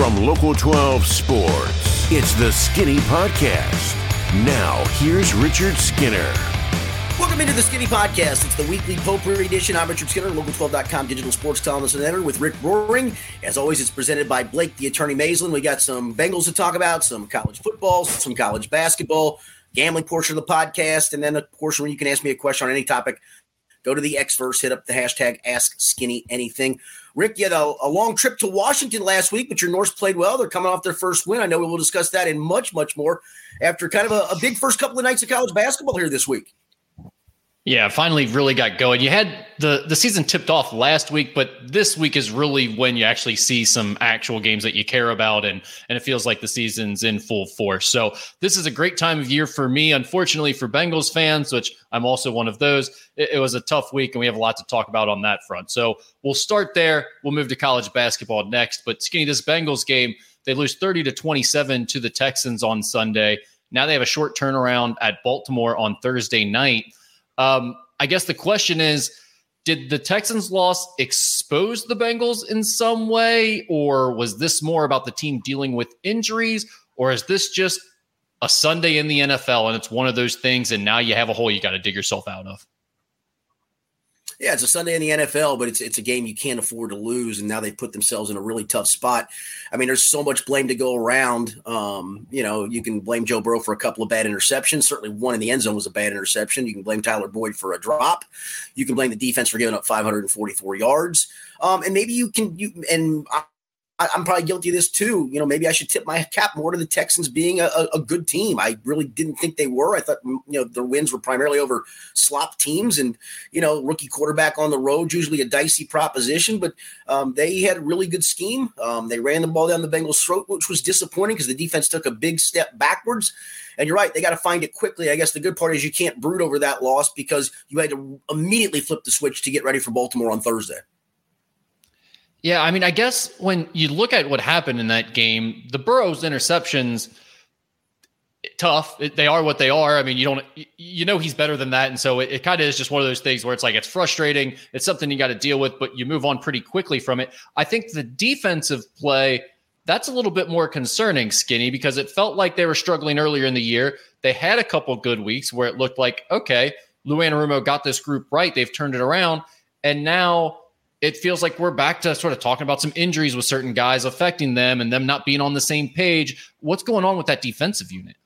From Local 12 Sports, it's the Skinny Podcast. Now, here's Richard Skinner. Welcome into the Skinny Podcast. It's the weekly Potpourri edition. I'm Richard Skinner, local12.com digital sports columnist and editor with Rick Broering. As always, it's presented by Blake, the attorney Maislin. We got some Bengals to talk about, some college football, some college basketball, gambling portion of the podcast, and then a portion where you can ask me a question on any topic. Go to the Xverse, hit up the hashtag Ask Skinny Anything. Rick, you had a, a, long trip to Washington last week, but your Norse played well. They're coming off their first win. I know we will discuss that and much, much more after kind of a, a big first couple of nights of college basketball here this week. Yeah, finally really got going. You had the the season tipped off last week, but this week is really when you actually see some actual games that you care about and and it feels like the season's in full force. So, this is a great time of year for me. Unfortunately for Bengals fans, which I'm also one of those, it, it was a tough week and we have a lot to talk about on that front. So, we'll start there. We'll move to college basketball next, but skinny this Bengals game, they lose 30 to 27 to the Texans on Sunday. Now they have a short turnaround at Baltimore on Thursday night. Um, I guess the question is did the Texans' loss expose the Bengals in some way, or was this more about the team dealing with injuries, or is this just a Sunday in the NFL and it's one of those things, and now you have a hole you got to dig yourself out of? Yeah, it's a Sunday in the NFL, but it's it's a game you can't afford to lose, and now they put themselves in a really tough spot. I mean, there's so much blame to go around. Um, you know, you can blame Joe Burrow for a couple of bad interceptions. Certainly, one in the end zone was a bad interception. You can blame Tyler Boyd for a drop. You can blame the defense for giving up 544 yards. Um, and maybe you can you and I, am probably guilty of this too. You know, maybe I should tip my cap more to the Texans being a, a, good team. I really didn't think they were. I thought, you know, their wins were primarily over slop teams and, you know, rookie quarterback on the road, usually a dicey proposition, but um, they had a really good scheme. Um, they ran the ball down the Bengals' throat, which was disappointing because the defense took a big step backwards. And you're right, they got to find it quickly. I guess the good part is you can't brood over that loss because you had to immediately flip the switch to get ready for Baltimore on Thursday. Yeah, I mean, I guess when you look at what happened in that game, the Burrows interceptions tough. They are what they are. I mean, you don't, you know, he's better than that. And so it, it kind of is just one of those things where it's like, it's frustrating. It's something you got to deal with, but you move on pretty quickly from it. I think the defensive play, that's a little bit more concerning, Skinny, because it felt like they were struggling earlier in the year. They had a couple good weeks where it looked like, okay, Lou Anarumo got this group right. They've turned it around. And now it feels like we're back to sort of talking about some injuries with certain guys affecting them and them not being on the same page. What's going on with that defensive unit?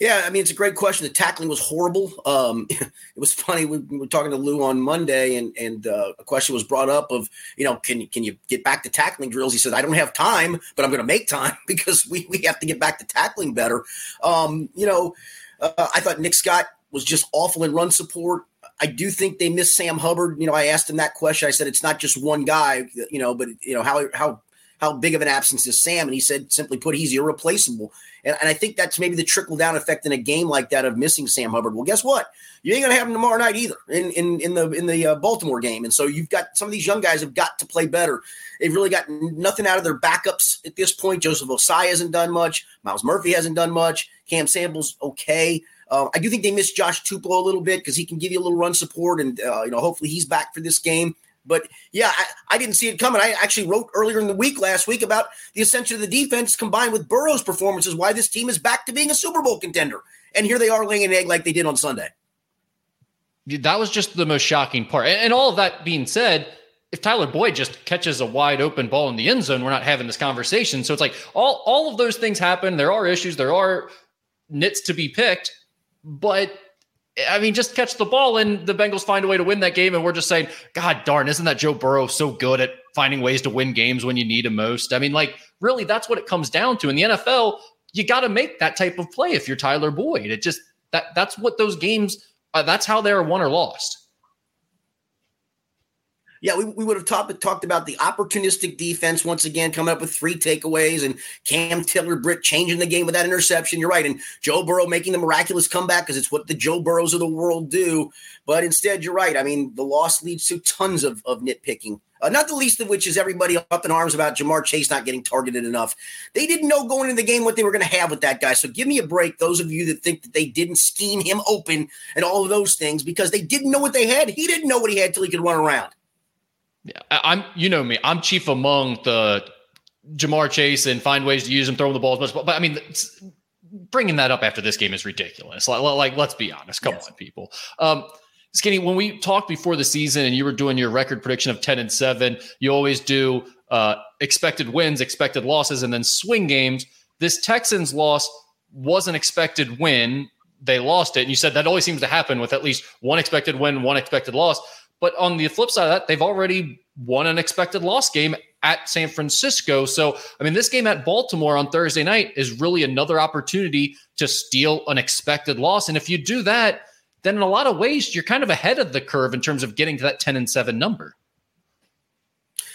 Yeah, I mean it's a great question. The tackling was horrible. Um, it was funny. We, we, were talking to Lou on Monday, and and uh, a question was brought up of you know can can you get back to tackling drills? He said I don't have time, but I'm going to make time because we we have to get back to tackling better. Um, you know, uh, I thought Nick Scott was just awful in run support. I do think they miss Sam Hubbard. You know, I asked him that question. I said it's not just one guy, you know, but you know how how how big of an absence is Sam? And he said, simply put, he's irreplaceable. And, and I think that's maybe the trickle down effect in a game like that of missing Sam Hubbard. Well, guess what? You ain't gonna have him tomorrow night either in in in the in the uh, Baltimore game. And so you've got some of these young guys have got to play better. They've really got nothing out of their backups at this point. Joseph Ossai hasn't done much. Myles Murphy hasn't done much. Cam Samples okay. Uh, I do think they miss Josh Tupou a little bit because he can give you a little run support, and uh, you know hopefully he's back for this game. But yeah, I, I, didn't see it coming. I actually wrote earlier in the week last week about the ascension of the defense combined with Burrow's performances, why this team is back to being a Super Bowl contender. And here they are laying an egg like they did on Sunday. That was just the most shocking part. And, and all of that being said, if Tyler Boyd just catches a wide open ball in the end zone, we're not having this conversation. So it's like all, all of those things happen. There are issues, there are nits to be picked. But I mean, just catch the ball and the Bengals find a way to win that game. And we're just saying, God darn, isn't that Joe Burrow so good at finding ways to win games when you need him most? I mean, like, really, that's what it comes down to. In the NFL, you got to make that type of play if you're Tyler Boyd. It just, that that's what those games, uh, that's how they're won or lost yeah, we, we would have talked talked about the opportunistic defense once again, coming up with three takeaways, and Cam Taylor Britt changing the game with that interception. You're right, and Joe Burrow making the miraculous comeback because it's what the Joe Burrows of the world do. But instead, you're right. I mean, the loss leads to tons of, of nitpicking. Uh, not the least of which is everybody up in arms about Ja'Marr Chase not getting targeted enough. They didn't know going into the game what they were going to have with that guy. So give me a break, those of you that think that they didn't scheme him open and all of those things, because they didn't know what they had. He didn't know what he had till he could run around. Yeah, I'm. You know me. I'm chief among the Ja'Marr Chase and find ways to use him, throw him the ball as much. But, but I mean, bringing that up after this game is ridiculous. Like, like let's be honest. Come yes. on, people. Um, Skinny, when we talked before the season and you were doing your record prediction of 10 and 7, you always do uh, expected wins, expected losses, and then swing games. This Texans loss was an expected win. They lost it. And you said that always seems to happen with at least one expected win, one expected loss. But on the flip side of that, they've already won an expected loss game at San Francisco. So, I mean, this game at Baltimore on Thursday night is really another opportunity to steal an expected loss. And if you do that, then in a lot of ways, you're kind of ahead of the curve in terms of getting to that 10 and 7 number.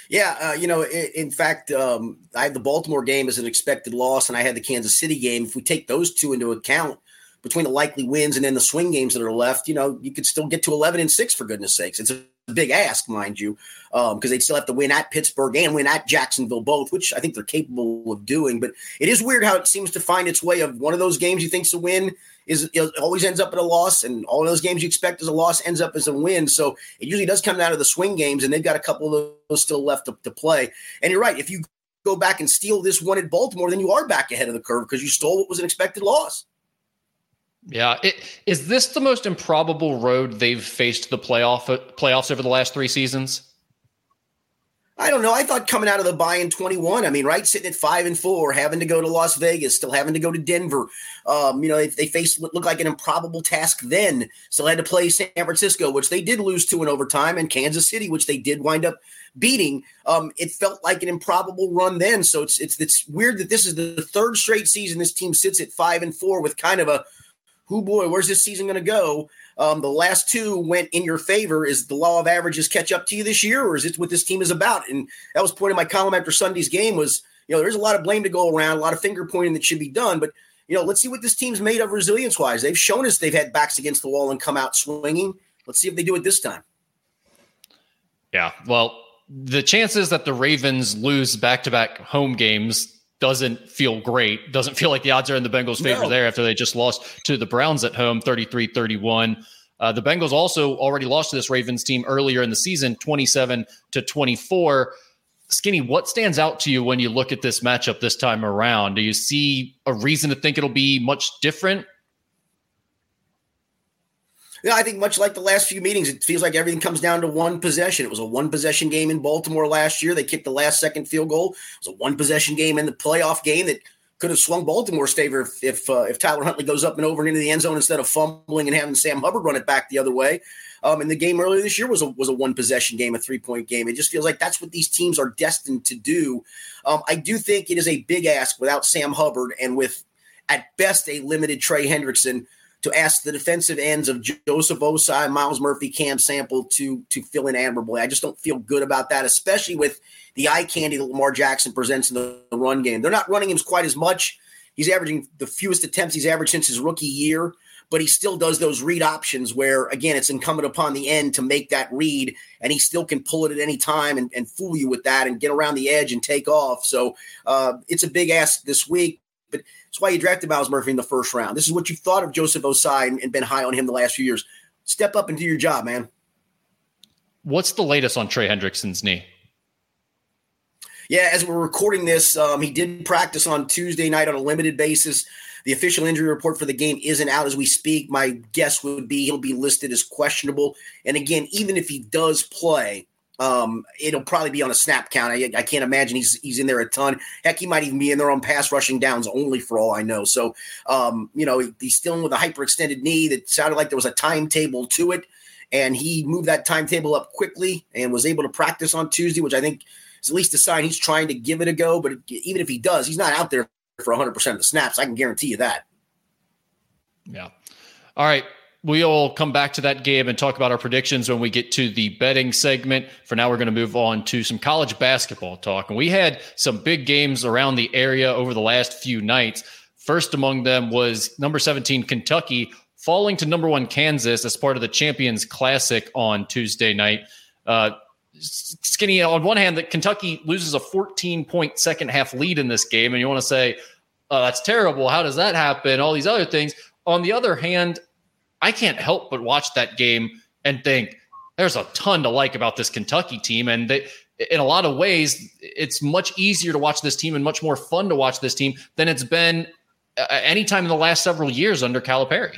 Yeah, uh, you know, in, in fact, um, I had the Baltimore game as an expected loss, and I had the Kansas City game. If we take those two into account, between the likely wins and then the swing games that are left, you know, you could still get to 11 and 6 for goodness sakes. It's a big ask, mind you, because um, they'd still have to win at Pittsburgh and win at Jacksonville both, which I think they're capable of doing. But it is weird how it seems to find its way of one of those games you think's a win is always ends up at a loss, and all those games you expect as a loss ends up as a win. So it usually does come out of the swing games, and they've got a couple of those still left to, to play. And you're right, if you go back and steal this one at Baltimore, then you are back ahead of the curve because you stole what was an expected loss. Yeah, it, is this the most improbable road they've faced the playoff playoffs over the last three seasons? I don't know. I thought coming out of the buy in 21, I mean, right, sitting at five and four, having to go to Las Vegas, still having to go to Denver. Um, you know, they, they faced what looked like an improbable task then. Still had to play San Francisco, which they did lose to in overtime, and Kansas City, which they did wind up beating. Um, it felt like an improbable run then. So it's it's it's weird that this is the third straight season this team sits at five and four with kind of a who boy, where's this season going to go? Um, the last two went in your favor. Is the law of averages catch up to you this year, or is it what this team is about? And that was point of my column after Sunday's game was, you know, there's a lot of blame to go around, a lot of finger pointing that should be done, but you know, let's see what this team's made of resilience wise. They've shown us they've had backs against the wall and come out swinging. Let's see if they do it this time. Yeah, well, the chances that the Ravens lose back to back home games doesn't feel great. Doesn't feel like the odds are in the Bengals' favor no. there after they just lost to the Browns at home 33 31. Uh, the Bengals also already lost to this Ravens team earlier in the season 27 to 24. Skinny, what stands out to you when you look at this matchup this time around? Do you see a reason to think it'll be much different yeah, I think much like the last few meetings, it feels like everything comes down to one possession. It was a one possession game in Baltimore last year. They kicked the last second field goal. It was a one possession game in the playoff game that could have swung Baltimore's favor if if, uh, if Tyler Huntley goes up and over and into the end zone instead of fumbling and having Sam Hubbard run it back the other way. Um, and the game earlier this year was a was a one possession game, a three point game. It just feels like that's what these teams are destined to do. Um, I do think it is a big ask without Sam Hubbard and with at best a limited Trey Hendrickson to ask the defensive ends of Joseph Ossai, Myles Murphy, Cam Sample to to fill in admirably. I just don't feel good about that, especially with the eye candy that Lamar Jackson presents in the, the run game. They're not running him quite as much. He's averaging the fewest attempts he's averaged since his rookie year, but he still does those read options where, again, it's incumbent upon the end to make that read, and he still can pull it at any time and, and fool you with that and get around the edge and take off. So uh, it's a big ask this week but that's why you drafted Myles Murphy in the first round. This is what you thought of Joseph Ossai and, and been high on him the last few years. Step up and do your job, man. What's the latest on Trey Hendrickson's knee? Yeah, as we're recording this, um, he did practice on Tuesday night on a limited basis. The official injury report for the game isn't out as we speak. My guess would be he'll be listed as questionable. And again, even if he does play, um, it'll probably be on a snap count. I, I, can't imagine he's he's in there a ton. Heck, he might even be in there on pass rushing downs only for all I know. So, um, you know, he's still with a hyperextended knee that sounded like there was a timetable to it, and he moved that timetable up quickly and was able to practice on Tuesday, which I think is at least a sign he's trying to give it a go. But even if he does, he's not out there for 100 percent of the snaps. I can guarantee you that. Yeah. All right. We'll come back to that game and talk about our predictions when we get to the betting segment. For now, we're going to move on to some college basketball talk. And we had some big games around the area over the last few nights. First among them was number 17, Kentucky, falling to number one, Kansas, as part of the Champions Classic on Tuesday night. Uh, skinny, on one hand, that Kentucky loses a 14 point second half lead in this game. And you want to say, oh, that's terrible. How does that happen? All these other things. On the other hand, I can't help but watch that game and think there's a ton to like about this Kentucky team. And they, in a lot of ways, it's much easier to watch this team and much more fun to watch this team than it's been uh, any time in the last several years under Calipari.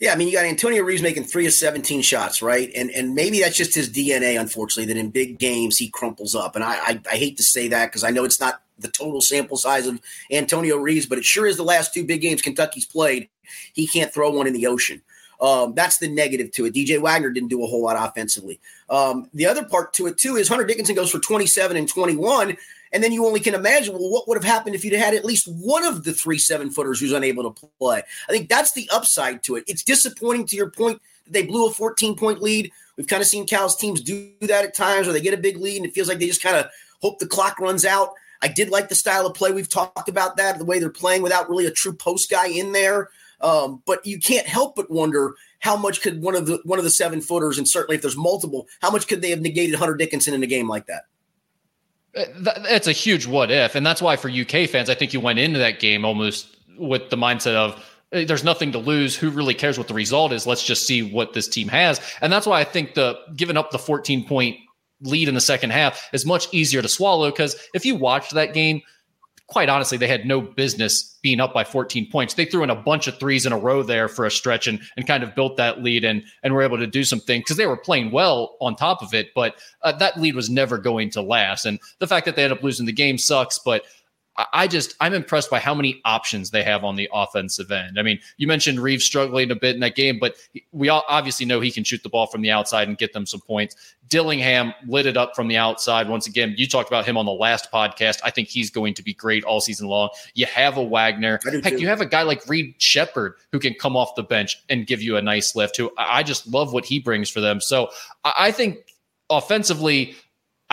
Yeah, I mean, you got Antonio Reeves making three of 17 shots, right? And and maybe that's just his DNA, unfortunately, that in big games he crumples up. And I I, I hate to say that because I know it's not the total sample size of Antonio Reeves, but it sure is the last two big games Kentucky's played. He can't throw one in the ocean. Um, that's the negative to it. DJ Wagner didn't do a whole lot offensively. Um, the other part to it too is Hunter Dickinson goes for 27 and 21, and then you only can imagine, well, what would have happened if you'd had at least one of the three seven footers who's unable to play? I think that's the upside to it. It's disappointing to your point that they blew a 14 point lead. We've kind of seen Cal's teams do that at times where they get a big lead and it feels like they just kind of hope the clock runs out. I did like the style of play. We've talked about that, the way they're playing without really a true post guy in there. Um, but you can't help but wonder how much could one of the one of the seven footers, and certainly if there's multiple, how much could they have negated Hunter Dickinson in a game like that? That's a huge what if, and that's why for UK fans, I think you went into that game almost with the mindset of there's nothing to lose. Who really cares what the result is? Let's just see what this team has, and that's why I think the giving up the 14 point lead in the second half is much easier to swallow because if you watched that game, quite honestly, they had no business being up by 14 points. They threw in a bunch of threes in a row there for a stretch and, and kind of built that lead and, and were able to do some things because they were playing well on top of it. But uh, that lead was never going to last. And the fact that they ended up losing the game sucks. But I just I'm impressed by how many options they have on the offensive end. I mean, you mentioned Reeves struggling a bit in that game, but we all obviously know he can shoot the ball from the outside and get them some points. Dillingham lit it up from the outside once again. You talked about him on the last podcast. I think he's going to be great all season long. You have a Wagner. Heck, too. you have a guy like Reed Sheppard who can come off the bench and give you a nice lift. Who I just love what he brings for them. So I think offensively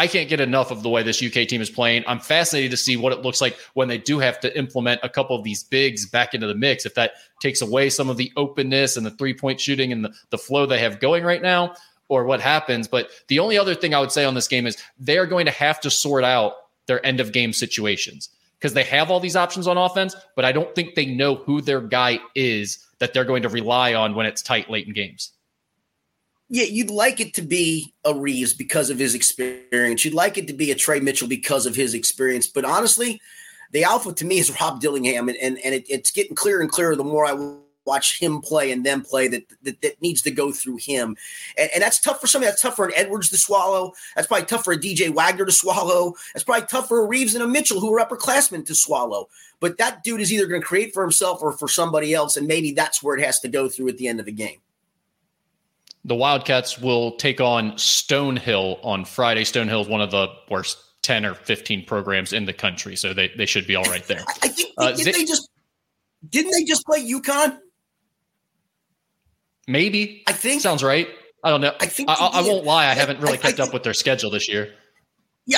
I can't get enough of the way this UK team is playing. I'm fascinated to see what it looks like when they do have to implement a couple of these bigs back into the mix. If that takes away some of the openness and the three point shooting and the, the flow they have going right now, or what happens. But the only other thing I would say on this game is they are going to have to sort out their end of game situations because they have all these options on offense, but I don't think they know who their guy is that they're going to rely on when it's tight late in games yeah, you'd like it to be a Reeves because of his experience. You'd like it to be a Tre Mitchell because of his experience. But honestly, the alpha to me is Rob Dillingham, and and, and it, it's getting clearer and clearer the more I watch him play and them play that, that, that needs to go through him. And, and, that's tough for somebody that's tough for an Edwards to swallow. That's probably tough for a DJ Wagner to swallow. That's probably tough for a Reeves and a Mitchell who are upperclassmen to swallow. But that dude is either going to create for himself or for somebody else. And maybe that's where it has to go through at the end of the game the Wildcats will take on Stonehill on Friday. Stonehill is one of the worst 10 or 15 programs in the country, so they, they should be all right there. I think uh, did they just didn't they just play UConn? Maybe. I think sounds right. I don't know. I think I, I won't lie. I haven't really I, kept I, up with their schedule this year. Yeah,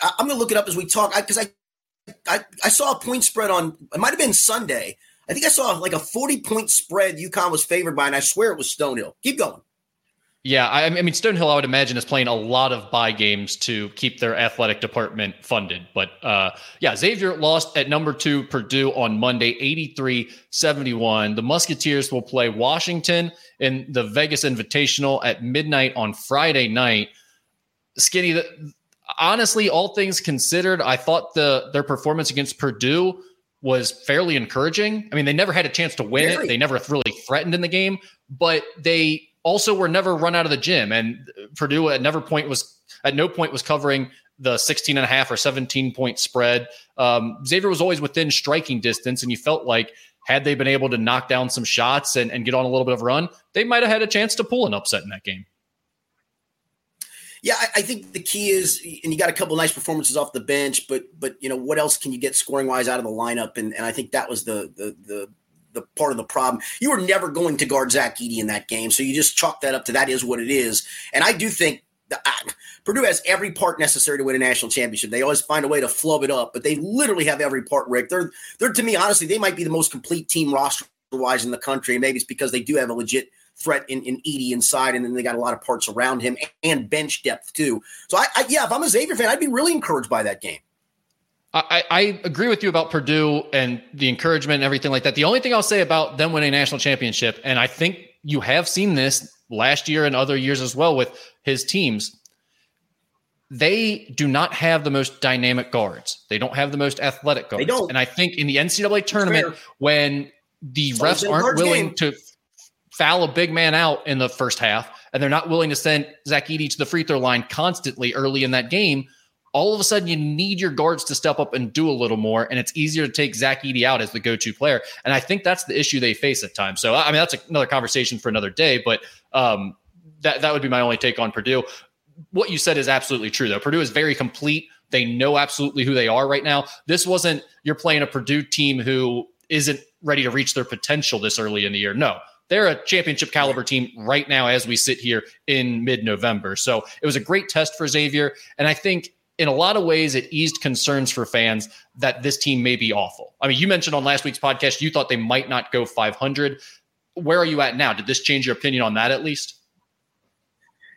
I, am going to look it up as we talk because I, I I saw a point spread on. It might have been Sunday. I think I saw like a 40 point spread. UConn was favored by, and I swear it was Stonehill. Keep going. Yeah, I, I mean Stonehill, I would imagine is playing a lot of buy games to keep their athletic department funded. But uh, yeah, Xavier lost at number two Purdue on Monday, 83-71. The Musketeers will play Washington in the Vegas Invitational at midnight on Friday night. Skinny, the, honestly, all things considered, I thought the their performance against Purdue was fairly encouraging. I mean, they never had a chance to win Very. it. They never really threatened in the game, but they also were never run out of the gym. And Purdue at never point was at no point was covering the 16 and a half or 17 point spread. Um, Xavier was always within striking distance, and you felt like had they been able to knock down some shots and, and get on a little bit of run, they might have had a chance to pull an upset in that game. Yeah, I, I, think the key is, and you got a couple nice performances off the bench, but but you know what else can you get scoring wise out of the lineup? And and I think that was the the the the part of the problem. You were never going to guard Zach Edey in that game, so you just chalk that up to that is what it is. And I do think that, uh, Purdue has every part necessary to win a national championship. They always find a way to flub it up, but they literally have every part. Rick, they're they're to me honestly, they might be the most complete team roster wise in the country. Maybe it's because they do have a legit threat in, in Edey inside, and then they got a lot of parts around him and bench depth too. So I, I yeah, if I'm a Xavier fan, I'd be really encouraged by that game. I, I, agree with you about Purdue and the encouragement and everything like that. The only thing I'll say about them winning a national championship, and I think you have seen this last year and other years as well with his teams, they do not have the most dynamic guards. They don't have the most athletic guards. They don't. And I think in the NCAA tournament, when the refs aren't willing game. to foul a big man out in the first half, and they're not willing to send Zach Edey to the free throw line constantly early in that game, all of a sudden you need your guards to step up and do a little more, and it's easier to take Zach Edey out as the go-to player. And I think that's the issue they face at times. So I mean that's another conversation for another day, but um, that that would be my only take on Purdue. What you said is absolutely true, though. Purdue is very complete. They know absolutely who they are right now. This wasn't you're playing a Purdue team who isn't ready to reach their potential this early in the year. No, they're a championship caliber team right now as we sit here in mid November. So it was a great test for Xavier. And I think in a lot of ways, it eased concerns for fans that this team may be awful. I mean, you mentioned on last week's podcast, you thought they might not go 500. Where are you at now? Did this change your opinion on that at least?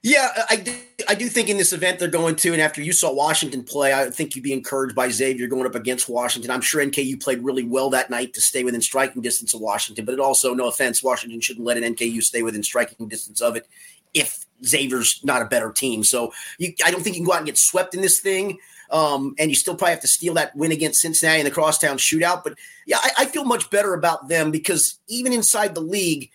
Yeah, I do, I do think in this event they're going to, and after you saw Washington play, I think you'd be encouraged by Xavier going up against Washington. I'm sure NKU played really well that night to stay within striking distance of Washington, but it also, no offense, Washington shouldn't let an NKU stay within striking distance of it if Xavier's not a better team. So you, I don't think you can go out and get swept in this thing. Um, and you still probably have to steal that win against Cincinnati in the crosstown shootout. But yeah, I, I feel much better about them because even inside the league,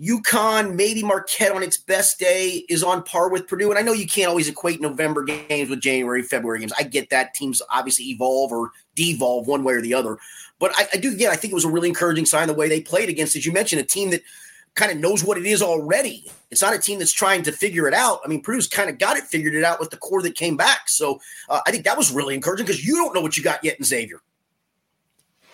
UConn, maybe Marquette on its best day is on par with Purdue. And I know you can't always equate November games with January, February games. I get that teams obviously evolve or devolve one way or the other. But I, I do, again, I think it was a really encouraging sign the way they played against, as you mentioned, a team that kind of knows what it is already. It's not a team that's trying to figure it out. I mean, Purdue's kind of got it figured it out with the core that came back. So uh, I think that was really encouraging because you don't know what you got yet in Xavier.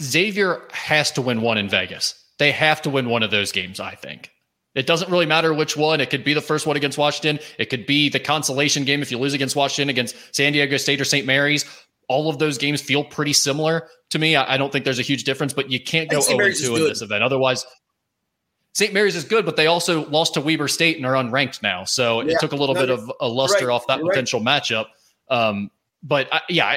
Xavier has to win one in Vegas. They have to win one of those games, I think. It doesn't really matter which one. It could be the first one against Washington. It could be the consolation game if you lose against Washington, against San Diego State or St. Mary's. All of those games feel pretty similar to me. I, don't think there's a huge difference, but you can't go 0 2 in this event. Otherwise, St. Mary's is good, but they also lost to Weber State and are unranked now. So yeah, it took a little no, bit of a luster right, off that potential right. matchup. Um, but uh, yeah,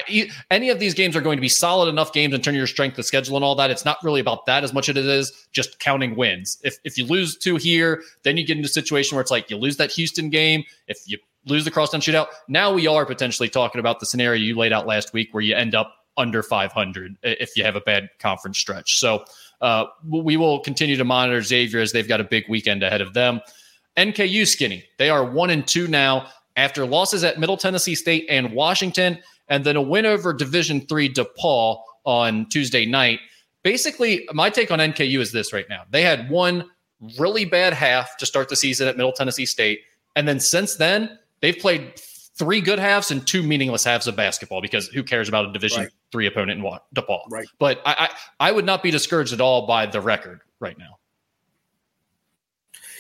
any of these games are going to be solid enough games in terms of your strength of schedule and all that. It's not really about that as much as it is just counting wins. If if you lose two here, then you get into a situation where it's like you lose that Houston game. If you lose the crosstown shootout, now we are potentially talking about the scenario you laid out last week where you end up under 500 if you have a bad conference stretch. So uh, we will continue to monitor Xavier as they've got a big weekend ahead of them. NKU skinny. They are one and two now after losses at Middle Tennessee State and Washington, and then a win over Division Three DePauw on Tuesday night. Basically, my take on NKU is this right now. They had one really bad half to start the season at Middle Tennessee State. And then since then, they've played three good halves and two meaningless halves of basketball because who cares about a Division. Three opponent in DePauw? Right. But I, I, I would not be discouraged at all by the record right now.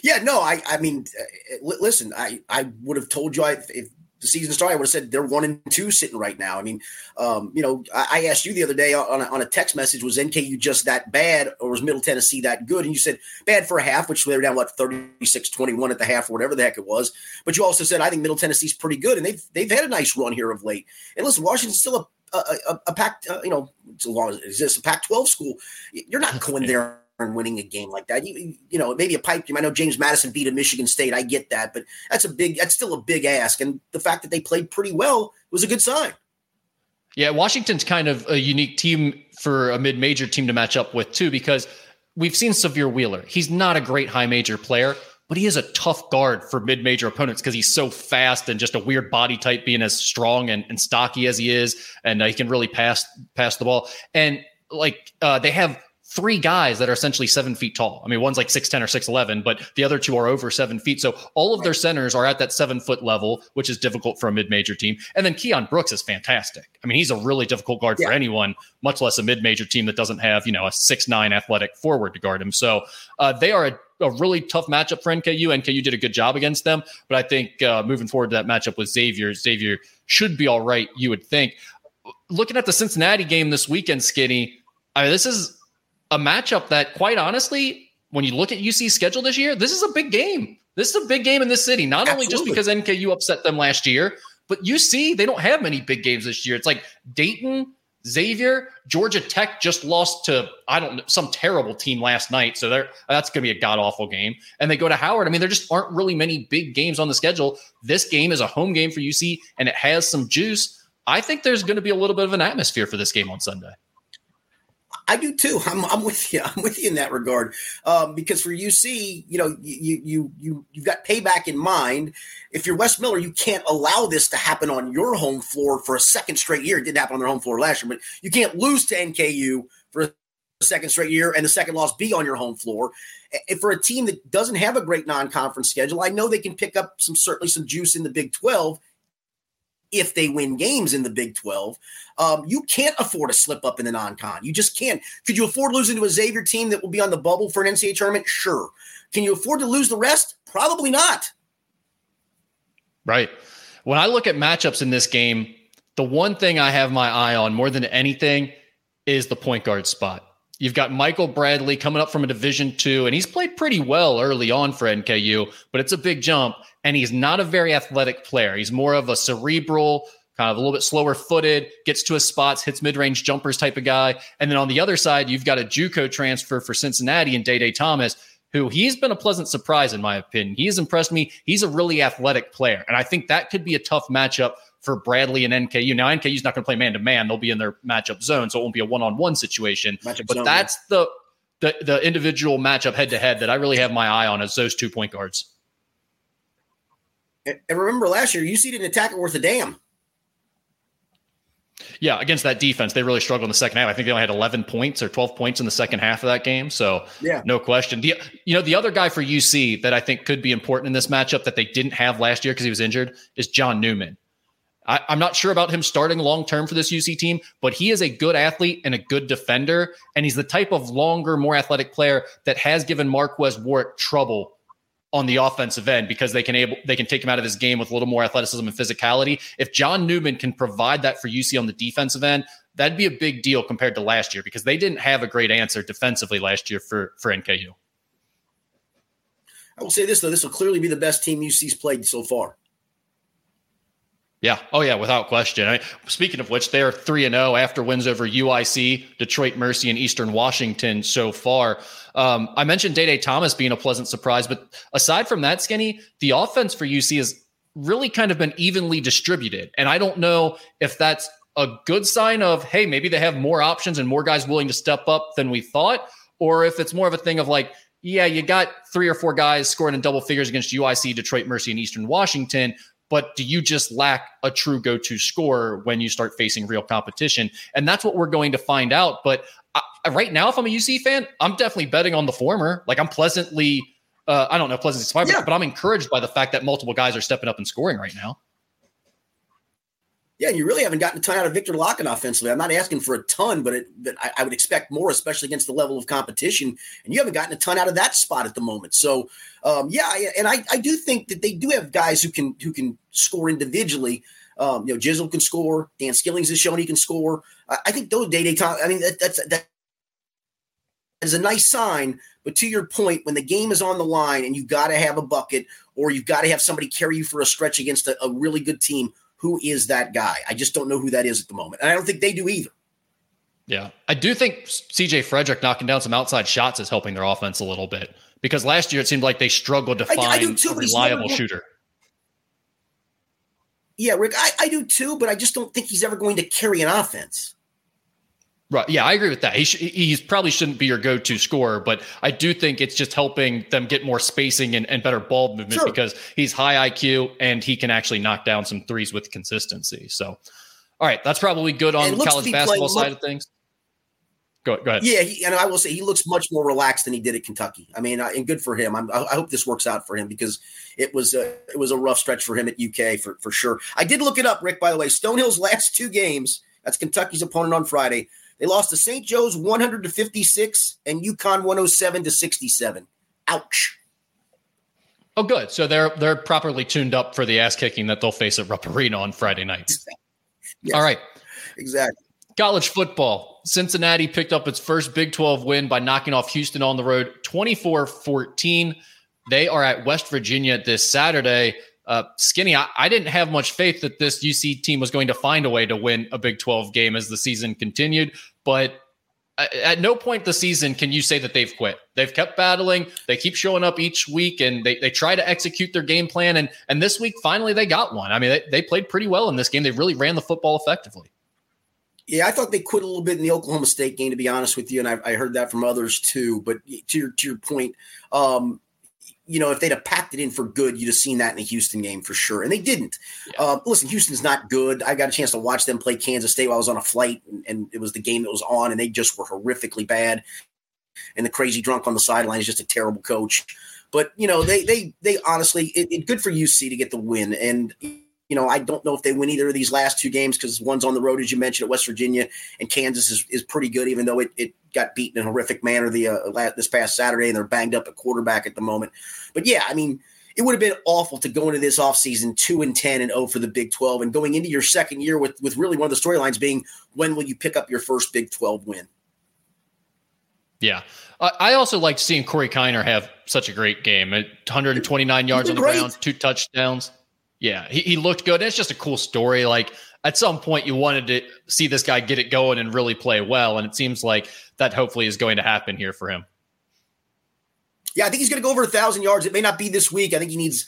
Yeah, no, I, I mean, uh, listen, I, I would have told you I, if the season started, I would have said they're one and two sitting right now. I mean, um, you know, I, I, asked you the other day on a, on a text message, was NKU just that bad or was Middle Tennessee that good? And you said bad for a half, which they were down, what, 36 21 at the half or whatever the heck it was. But you also said, I think Middle Tennessee's pretty good. And they've, they've had a nice run here of late. And listen, Washington's still a, a, a, a pack, uh, you know, as long as it exists, a Pac 12 school. You're not going there and winning a game like that. You, you know, maybe a pipe game. I know James Madison beat a Michigan State. I get that, but that's a big. That's still a big ask. And the fact that they played pretty well was a good sign. Yeah, Washington's kind of a unique team for a mid-major team to match up with too, because we've seen Sahvir Wheeler. He's not a great high major player, but he is a tough guard for mid-major opponents because he's so fast and just a weird body type, being as strong and, and stocky as he is, and uh, he can really pass pass the ball. And like uh, they have three guys that are essentially seven feet tall. I mean, one's like 6'10 or 6'11, but the other two are over seven feet. So all of their centers are at that seven foot level, which is difficult for a mid major team. And then Keion Brooks is fantastic. I mean, he's a really difficult guard yeah. for anyone, much less a mid major team that doesn't have, you know, a six nine athletic forward to guard him. So uh, they are a a really tough matchup for NKU. NKU did a good job against them, but I think uh, moving forward to that matchup with Xavier, Xavier should be all right. You would think. Looking at the Cincinnati game this weekend, Skinny, I mean, this is a matchup that, quite honestly, when you look at UC's schedule this year, this is a big game. This is a big game in this city, not Absolutely. only just because NKU upset them last year, but UC, they don't have many big games this year. It's like Dayton, Xavier, Georgia Tech just lost to I don't know some terrible team last night, so there that's going to be a god awful game. And they go to Howard. I mean, there just aren't really many big games on the schedule. This game is a home game for UC, and it has some juice. I think there's going to be a little bit of an atmosphere for this game on Sunday. I do too. I'm, I'm with you. I'm with you in that regard. Um, because for UC, you know, you you you you've got payback in mind. If you're Wes Miller, you can't allow this to happen on your home floor for a second straight year. It didn't happen on their home floor last year, but you can't lose to NKU for a second straight year and the second loss be on your home floor. And for a team that doesn't have a great non-conference schedule, I know they can pick up some certainly some juice in the Big 12 if they win games in the Big 12. Um, you can't afford to slip up in the non con. You just can't. Could you afford losing to a Xavier team that will be on the bubble for an NCAA tournament? Sure. Can you afford to lose the rest? Probably not. Right. When I look at matchups in this game, the one thing I have my eye on more than anything is the point guard spot. You've got Michael Bradley coming up from a Division two, and he's played pretty well early on for NKU, but it's a big jump. And he's not a very athletic player. He's more of a cerebral, kind of a little bit slower footed, gets to his spots, hits mid range jumpers type of guy. And then on the other side, you've got a JUCO transfer for Cincinnati and Day Day Thomas, who he's been a pleasant surprise in my opinion. He has impressed me. He's a really athletic player, and I think that could be a tough matchup for Bradley and NKU. Now NKU's not going to play man to man; they'll be in their matchup zone, so it won't be a one on one situation. Matchup but zone, that's yeah. the the the individual matchup head to head that I really have my eye on is those two point guards. And remember last year, UC didn't attack it worth a damn. Yeah, against that defense, they really struggled in the second half. I think they only had 11 points or 12 points in the second half of that game. So, yeah, no question. The you know the other guy for UC that I think could be important in this matchup that they didn't have last year because he was injured is John Newman. I, am not sure about him starting long term for this UC team, but he is a good athlete and a good defender, and he's the type of longer, more athletic player that has given Marques Warrick trouble on the offensive end because they can able they can take him out of his game with a little more athleticism and physicality. If John Newman can provide that for UC on the defensive end, that'd be a big deal compared to last year because they didn't have a great answer defensively last year for for NKU. I will say this though, this will clearly be the best team UC's played so far. Yeah. Oh, yeah. Without question. I, speaking of which, they're three and zero oh after wins over UIC, Detroit Mercy, and Eastern Washington so far. Um, I mentioned Day Day Thomas being a pleasant surprise, but aside from that, Skinny, the offense for UC has really kind of been evenly distributed, and I don't know if that's a good sign of hey, maybe they have more options and more guys willing to step up than we thought, or if it's more of a thing of like yeah, you got three or four guys scoring in double figures against UIC, Detroit Mercy, and Eastern Washington, but do you just lack a true go to scorer when you start facing real competition? And that's what we're going to find out. But I, right now, if I'm a UC fan, I'm definitely betting on the former. Like I'm pleasantly, uh, I don't know, pleasantly surprised, yeah. but I'm encouraged by the fact that multiple guys are stepping up and scoring right now. Yeah, you really haven't gotten a ton out of Victor Lakhin offensively. I'm not asking for a ton, but it, but I, I, would expect more, especially against the level of competition. And you haven't gotten a ton out of that spot at the moment. So, um, yeah, and I, I do think that they do have guys who can who can score individually. Um, you know, Jizzle can score. Dan Skillings has shown he can score. I, I think those day day time. I mean, that, that's that is a nice sign. But to your point, when the game is on the line and you got to have a bucket or you've got to have somebody carry you for a stretch against a, a really good team who is that guy? I just don't know who that is at the moment. And I don't think they do either. Yeah. I do think CJ Frederick knocking down some outside shots is helping their offense a little bit because last year it seemed like they struggled to find I, I too, a reliable shooter. Yeah, Rick, I, I do too, but I just don't think he's ever going to carry an offense. Right. Yeah, I agree with that. He sh- he's probably shouldn't be your go-to scorer, but I do think it's just helping them get more spacing and, and better ball movement sure. because he's high IQ and he can actually knock down some threes with consistency. So, all right, that's probably good on the college basketball side of things. Go, go ahead. Yeah, he, and I will say he looks much more relaxed than he did at Kentucky. I mean, and good for him. I'm, i hope this works out for him because it was a, it was a rough stretch for him at UK for for sure. I did look it up, Rick. By the way, Stonehill's last two games. That's Kentucky's opponent on Friday they lost to St. Joe's 100 to 56 and UConn 107 to 67. Ouch. Oh, good. So they're they're properly tuned up for the ass kicking that they'll face at Rupp Arena on Friday night. Yes. All right. Exactly. College football. Cincinnati picked up its first Big 12 win by knocking off Houston on the road 24 14. They are at West Virginia this Saturday. Uh, Skinny, I, I, didn't have much faith that this UC team was going to find a way to win a Big 12 game as the season continued, but at no point the season can you say that they've quit. They've kept battling. They keep showing up each week and they, they try to execute their game plan. And and this week, finally, they got one. I mean, they, they played pretty well in this game. They really ran the football effectively. Yeah, I thought they quit a little bit in the Oklahoma State game, to be honest with you, and I, I heard that from others too. But to your to your point, um, you know, if they'd have packed it in for good, you'd have seen that in the Houston game for sure. And they didn't. Yeah. Uh, listen, Houston's not good. I got a chance to watch them play Kansas State while I was on a flight, and, and, it was the game that was on, and they just were horrifically bad. And the crazy drunk on the sideline is just a terrible coach. But you know, they they they honestly, it, it good for UC to get the win, and you know, I don't know if they win either of these last two games because one's on the road, as you mentioned, at West Virginia, and Kansas is, is pretty good, even though it, it got beaten in a horrific manner the uh, this past Saturday, and they're banged up at quarterback at the moment. But yeah, I mean, it would have been awful to go into this offseason 2 and 10 and 0 for the Big 12 and going into your second year with, with really one of the storylines being when will you pick up your first Big 12 win? Yeah. I also liked seeing Corey Kiner have such a great game. 129 yards on the great. ground, two touchdowns. Yeah, he, he looked good. it's just a cool story. Like at some point, you wanted to see this guy get it going and really play well, and it seems like that hopefully is going to happen here for him. Yeah, I think he's going to go over a thousand yards. It may not be this week. I think he needs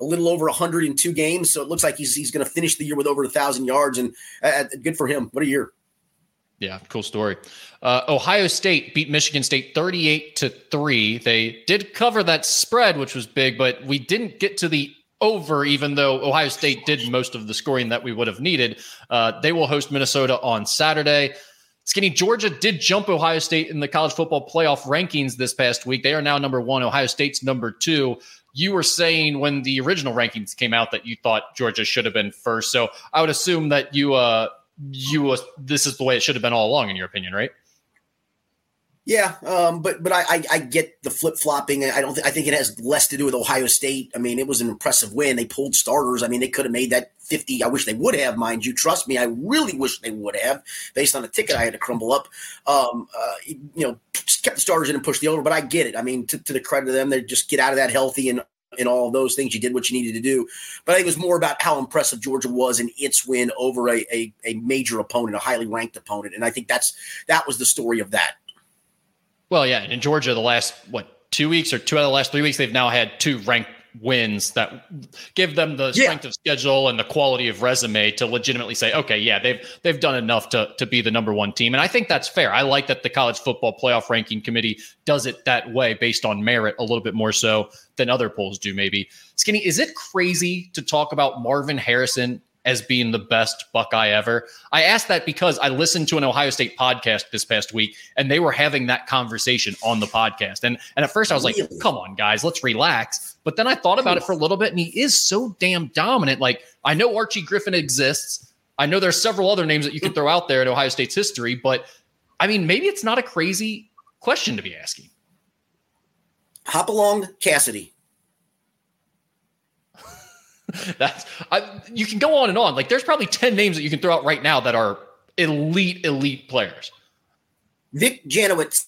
a little over 102 games, so it looks like he's he's going to finish the year with over a thousand yards, and uh, good for him. What a year! Yeah, cool story. Uh, Ohio State beat Michigan State 38 to 3. They did cover that spread, which was big, but we didn't get to the over, even though Ohio State did most of the scoring that we would have needed. Uh, they will host Minnesota on Saturday. Skinny Georgia did jump Ohio State in the college football playoff rankings this past week. They are now number one. Ohio State's number two. You were saying when the original rankings came out that you thought Georgia should have been first. So I would assume that you, uh, you, uh, this is the way it should have been all along, in your opinion, right? Yeah, um, but but I, I, I get the flip flopping. I don't. Th- I think it has less to do with Ohio State. I mean, it was an impressive win. They pulled starters. I mean, they could have made that fifty. I wish they would have, mind you. Trust me, I really wish they would have, based on the ticket I had to crumble up. Um, uh, you know, kept the starters in and pushed the over. But I get it. I mean, to, to the credit of them, they just get out of that healthy and and all those things. You did what you needed to do. But I think it was more about how impressive Georgia was in its win over a, a, a major opponent, a highly ranked opponent. And I think that's that was the story of that. Well, yeah, in Georgia, the last what two weeks or two out of the last three weeks, they've now had two ranked wins that give them the strength yeah. of schedule and the quality of resume to legitimately say, okay, yeah, they've they've done enough to to be the number one team, and I think that's fair. I like that the college football playoff ranking committee does it that way based on merit a little bit more so than other polls do. Maybe Skinny, is it crazy to talk about Marvin Harrison as being the best Buckeye ever? I asked that because I listened to an Ohio State podcast this past week and they were having that conversation on the podcast. And and at first I was like, come on, guys, let's relax. But then I thought about it for a little bit and he is so damn dominant. Like I know Archie Griffin exists. I know there's several other names that you could throw out there in Ohio State's history, but I mean, maybe it's not a crazy question to be asking. Hop along Cassidy. That's I, you can go on and on. Like there's probably 10 names that you can throw out right now that are elite, elite players. Vic Janowicz.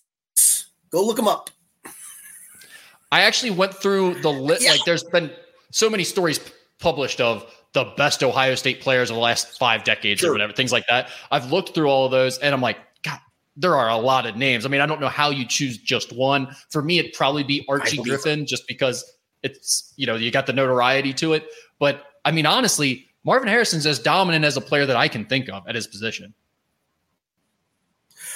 Go look him up. I actually went through the list. Yeah. Like there's been so many stories published of the best Ohio State players of the last five decades sure. or whatever, things like that. I've looked through all of those and I'm like, God, there are a lot of names. I mean, I don't know how you choose just one. For me, it'd probably be Archie Griffin, just because it's, you know, you got the notoriety to it. But I mean, honestly, Marvin Harrison's as dominant as a player that I can think of at his position.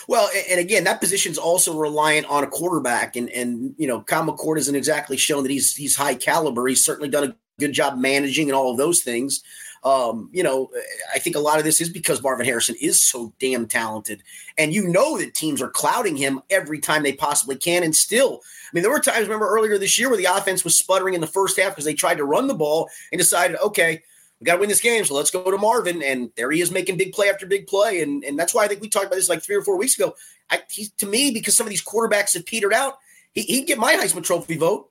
Well, and again, that position's also reliant on a quarterback, and and you know, Kyle McCord isn't exactly shown that he's he's high caliber. He's certainly done a good job managing and all of those things. Um, you know, I think a lot of this is because Marvin Harrison is so damn talented, and you know that teams are clouding him every time they possibly can, and still I mean, there were times, remember earlier this year, where the offense was sputtering in the first half because they tried to run the ball and decided, okay, we got to win this game, so let's go to Marvin. And there he is making big play after big play. And, and that's why I think we talked about this like three or four weeks ago. I, he, to me, because some of these quarterbacks have petered out, he, he'd get my Heisman Trophy vote.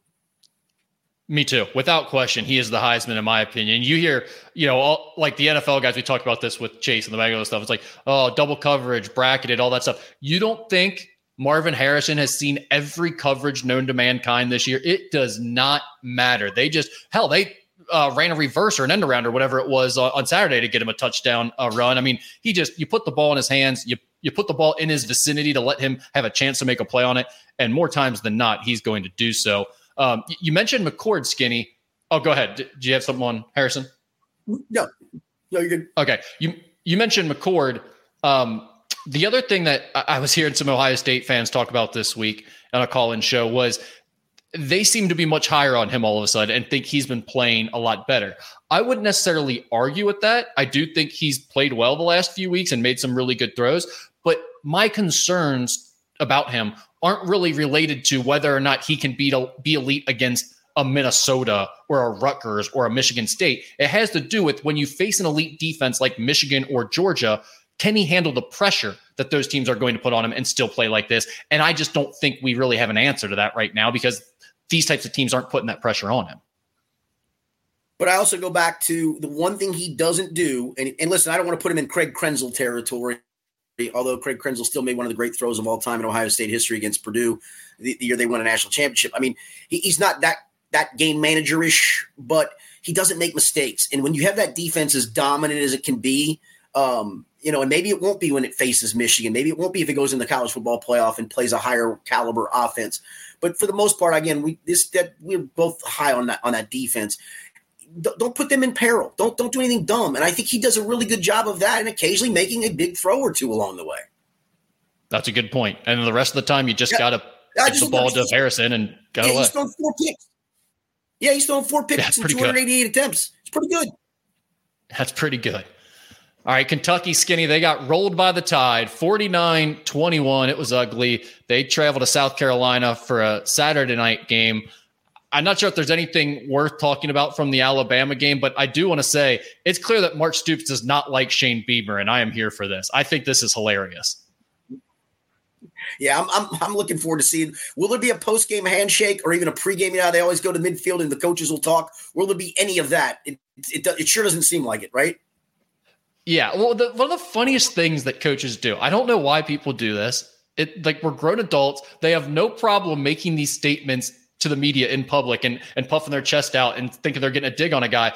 Me too, without question. He is the Heisman, in my opinion. You hear, you know, all like the NFL guys. We talked about this with Chase and the regular stuff. It's like, oh, double coverage, bracketed, all that stuff. You don't think Marvin Harrison has seen every coverage known to mankind this year. It does not matter. They just hell, they uh, ran a reverse or an end around or whatever it was on, on Saturday to get him a touchdown uh, run. I mean, he just you put the ball in his hands, you you put the ball in his vicinity to let him have a chance to make a play on it, and more times than not, he's going to do so. Um, you mentioned McCord, Skinny. Oh, go ahead. Do you have something on Harrison? No, no, you're good. Okay, you you mentioned McCord. Um, the other thing that I was hearing some Ohio State fans talk about this week on a call-in show was they seem to be much higher on him all of a sudden and think he's been playing a lot better. I wouldn't necessarily argue with that. I do think he's played well the last few weeks and made some really good throws, but my concerns about him aren't really related to whether or not he can a, be elite against a Minnesota or a Rutgers or a Michigan State. It has to do with when you face an elite defense like Michigan or Georgia, can he handle the pressure that those teams are going to put on him and still play like this? And I just don't think we really have an answer to that right now because these types of teams aren't putting that pressure on him. But I also go back to the one thing he doesn't do, and, and listen, I don't want to put him in Craig Krenzel territory, although Craig Krenzel still made one of the great throws of all time in Ohio State history against Purdue the, the year they won a national championship. I mean, he, he's not that that game managerish, but he doesn't make mistakes. And when you have that defense as dominant as it can be, um, you know, and maybe it won't be when it faces Michigan. Maybe it won't be if it goes in the college football playoff and plays a higher caliber offense. But for the most part, again, we this that we're both high on that on that defense. Don't put them in peril. Don't don't do anything dumb. And I think he does a really good job of that, and occasionally making a big throw or two along the way. That's a good point. And the rest of the time, you just yeah. got to get the ball to Harrison and go yeah, away. He's thrown four picks. Yeah, he's thrown four picks in 288 good. attempts. It's pretty good. That's pretty good. All right, Kentucky skinny. They got rolled by the tide 49 21. It was ugly. They traveled to South Carolina for a Saturday night game. I'm not sure if there's anything worth talking about from the Alabama game, but I do want to say it's clear that Mark Stoops does not like Shane Beamer, and I am here for this. I think this is hilarious. Yeah, I'm, I'm, I'm looking forward to seeing. Will there be a post game handshake or even a pre game? You know, they always go to midfield and the coaches will talk. Will there be any of that? It, it, it sure doesn't seem like it, right? Yeah. Well, the, one of the funniest things that coaches do, I don't know why people do this. It like we're grown adults. They have no problem making these statements to the media in public and and puffing their chest out and thinking they're getting a dig on a guy.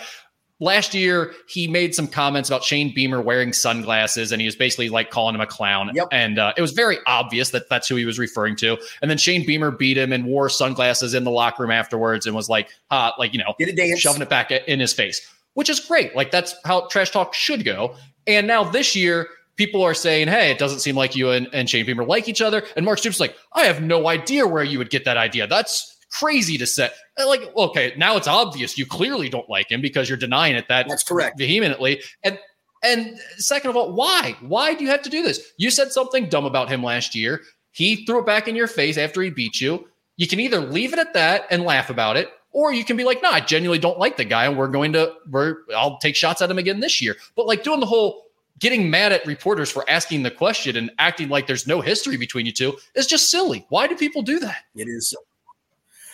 Last year, he made some comments about Shane Beamer wearing sunglasses, and he was basically like calling him a clown. Yep. And uh, it was very obvious that that's who he was referring to. And then Shane Beamer beat him and wore sunglasses in the locker room afterwards, and was like, uh, like you know, shoving it back in his face which is great. Like that's how trash talk should go. And now this year, people are saying, hey, it doesn't seem like you and, and Shane Beamer like each other. And Mark Stoops is like, I have no idea where you would get that idea. That's crazy to say. Uh, like, okay, now it's obvious you clearly don't like him because you're denying it that that's correct vehemently. And and second of all, why? Why do you have to do this? You said something dumb about him last year. He threw it back in your face after he beat you. You can either leave it at that and laugh about it, or you can be like, no, I genuinely don't like the guy, and we're going to we're I'll take shots at him again this year. But like doing the whole getting mad at reporters for asking the question and acting like there's no history between you two is just silly. Why do people do that? It is.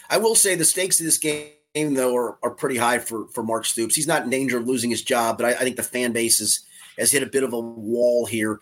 I will say the stakes of this game though are, are pretty high for for Mark Stoops. He's not in danger of losing his job, but I, I think the fan base is, has hit a bit of a wall here.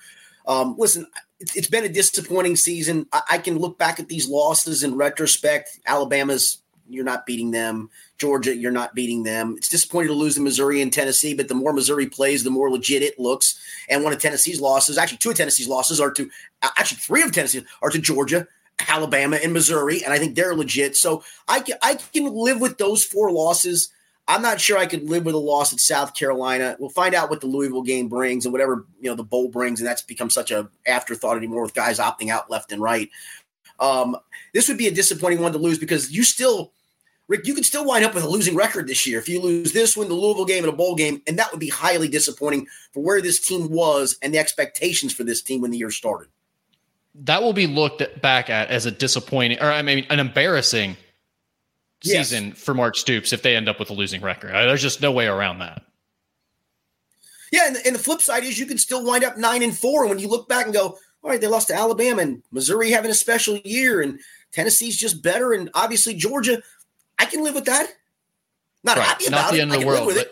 Um, listen, it's, been a disappointing season. I, I can look back at these losses in retrospect. Alabama's you're not beating them. Georgia, you're not beating them. It's disappointing to lose to Missouri and Tennessee, but the more Missouri plays, the more legit it looks. And one of Tennessee's losses, actually two of Tennessee's losses are to actually three of Tennessee's are to Georgia, Alabama, and Missouri, and I think they're legit. So I can I can live with those four losses. I'm not sure I could live with a loss at South Carolina. We'll find out what the Louisville game brings and whatever you know the bowl brings, and that's become such a afterthought anymore with guys opting out left and right. Um, this would be a disappointing one to lose because you still Rick, you could still wind up with a losing record this year if you lose this one, the Louisville game, and a bowl game, and that would be highly disappointing for where this team was and the expectations for this team when the year started. That will be looked back at as a disappointing, or I mean, an embarrassing yes. season for Mark Stoops if they end up with a losing record. There's just no way around that. Yeah, and the, and the flip side is you can still wind up nine and four, and when you look back and go, all right, they lost to Alabama and Missouri having a special year, and Tennessee's just better, and obviously Georgia I can live with that. Not right. happy about Not the it. end of the world, but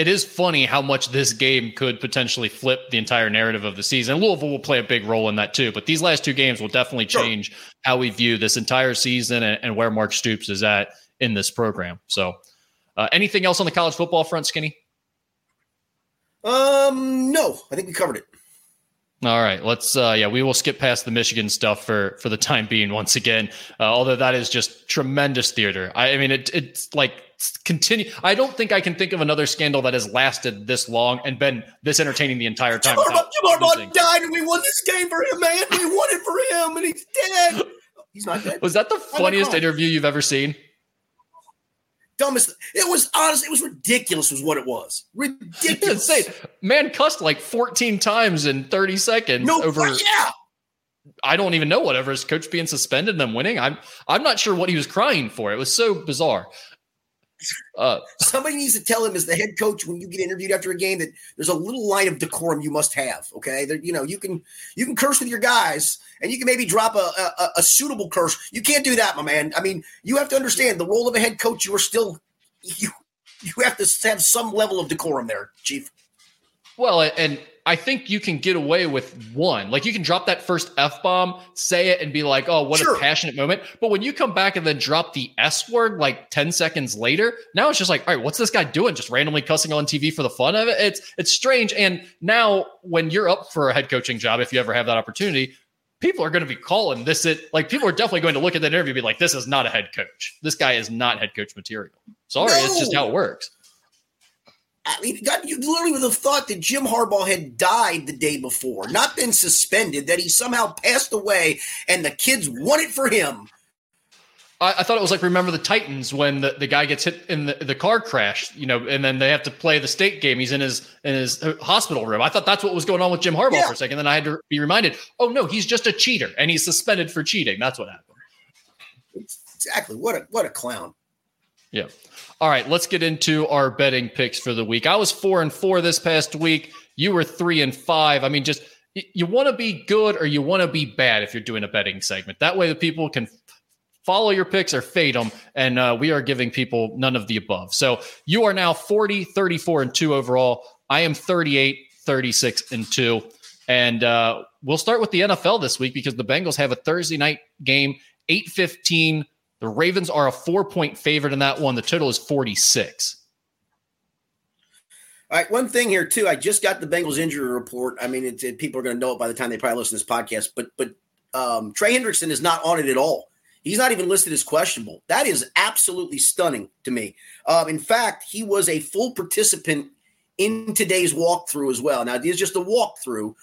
it. is funny how much this game could potentially flip the entire narrative of the season. Louisville will play a big role in that too, but these last two games will definitely change sure. how we view this entire season and, and, where Mark Stoops is at in this program. So, Uh, anything else on the college football front, Skinny? Um, no, I think we covered it. All right, let's. Uh, yeah, we will skip past the Michigan stuff for for the time being. Once again, uh, although that is just tremendous theater. I, I mean, it, it's like continue. I don't think I can think of another scandal that has lasted this long and been this entertaining the entire time. Jim Harbaugh died, and we won this game for him, man. We won it for him, and he's dead. He's not dead. Was that the funniest interview you've ever seen? Dumbest. It was honest. It was ridiculous. Was what it was. Ridiculous. Insane. Man cussed like 14 times in 30 seconds. No, over. Yeah. I don't even know whatever his coach being suspended and them winning. I'm I'm not sure what he was crying for. It was so bizarre. Uh, Somebody needs to tell him as the head coach when you get interviewed after a game that there's a little line of decorum you must have. Okay, that you know you can you can curse with your guys and you can maybe drop a, a, a suitable curse. You can't do that, my man. I mean, you have to understand the role of a head coach. You are still you you have to have some level of decorum there, Chief. Well, and I think you can get away with one. Like you can drop that first F bomb, say it, and be like, oh, what sure. a passionate moment. But when you come back and then drop the S word like 10 seconds later, now it's just like, all right, what's this guy doing? Just randomly cussing on TV for the fun of it? It's it's strange. And now when you're up for a head coaching job, if you ever have that opportunity, people are going to be calling this it like people are definitely going to look at that interview and be like, this is not a head coach. This guy is not head coach material. Sorry, no. it's just how it works. I mean, God, you literally would have thought that Jim Harbaugh had died the day before, not been suspended, that he somehow passed away and the kids won it for him. I, I thought it was like remember the Titans when the, the guy gets hit in the, the car crash, you know, and then they have to play the state game. He's in his in his hospital room. I thought that's what was going on with Jim Harbaugh yeah. for a second. Then I had to be reminded, oh no, he's just a cheater and he's suspended for cheating. That's what happened. Exactly. What a what a clown. Yeah. All right, let's get into our betting picks for the week. I was four and four this past week. You were three and five. I mean, just you want to be good or you want to be bad if you're doing a betting segment. That way, the people can follow your picks or fade them. And uh, we are giving people none of the above. So you are now 40, 34, and two overall. I am 38, 36, and two. And uh, we'll start with the NFL this week because the Bengals have a Thursday night game, 815 the Ravens are a four point favorite in that one. The total is 46. All right, one thing here too. I just got the Bengals injury report. I mean, it, people are going to know it by the time they probably listen to this podcast. But but um, Trey Hendrickson is not on it at all. He's not even listed as questionable. That is absolutely stunning to me. Um, in fact, he was a full participant in today's walkthrough as well. Now, it is just a walkthrough,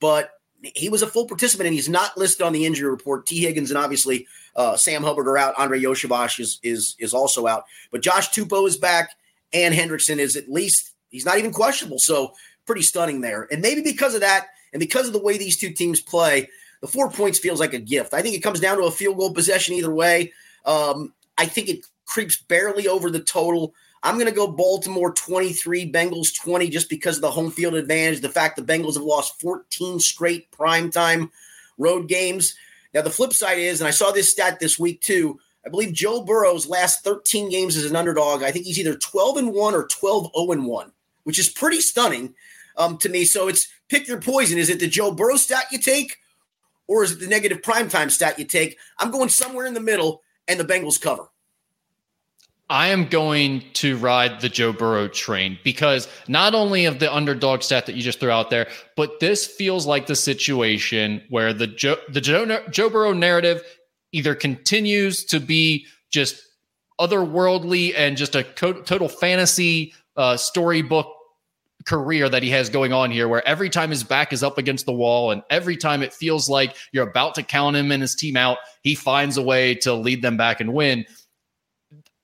but he was a full participant and he's not listed on the injury report. Tee Higgins and obviously uh, Sam Hubbard are out. Andrei Iosivas is is is also out. But Josh Tupou is back, and Hendrickson is at least he's not even questionable. So pretty stunning there. And maybe because of that, and because of the way these two teams play, the four points feels like a gift. I think it comes down to a field goal possession either way. Um, I think it creeps barely over the total. I'm going to go Baltimore 23, Bengals 20, just because of the home field advantage. The fact the Bengals have lost 14 straight primetime road games. Now, the flip side is, and I saw this stat this week too. I believe Joe Burrow's last 13 games as an underdog, I think he's either 12 and 1 or 12 0 and 1, which is pretty stunning um, to me. So it's pick your poison. Is it the Joe Burrow stat you take, or is it the negative primetime stat you take? I'm going somewhere in the middle, and the Bengals cover. I am going to ride the Joe Burrow train because not only of the underdog stat that you just threw out there, but this feels like the situation where the Joe, the Joe, Joe Burrow narrative either continues to be just otherworldly and just a co- total fantasy uh, storybook career that he has going on here, where every time his back is up against the wall and every time it feels like you're about to count him and his team out, he finds a way to lead them back and win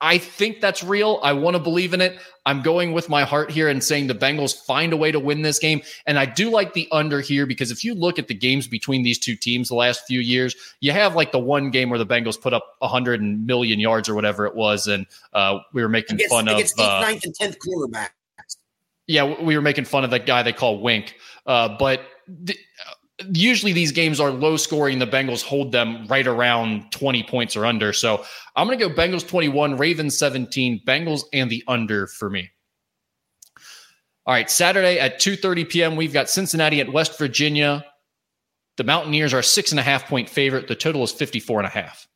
I think that's real. I want to believe in it. I'm going with my heart here and saying the Bengals find a way to win this game. And I do like the under here because if you look at the games between these two teams the last few years, you have like the one game where the Bengals put up 100 million yards or whatever it was. And uh, we were making against, fun against of. Uh, ninth and 10th quarterback. Yeah, we were making fun of that guy they call Wink. Uh, but. The, usually these games are low scoring. The Bengals hold them right around 20 points or under. So I'm going to go Bengals 21, Ravens 17, Bengals and the under for me. All right, Saturday at 2:30 p.m. We've got Cincinnati at West Virginia. The Mountaineers are six and a half point favorite. The total is 54 and a half.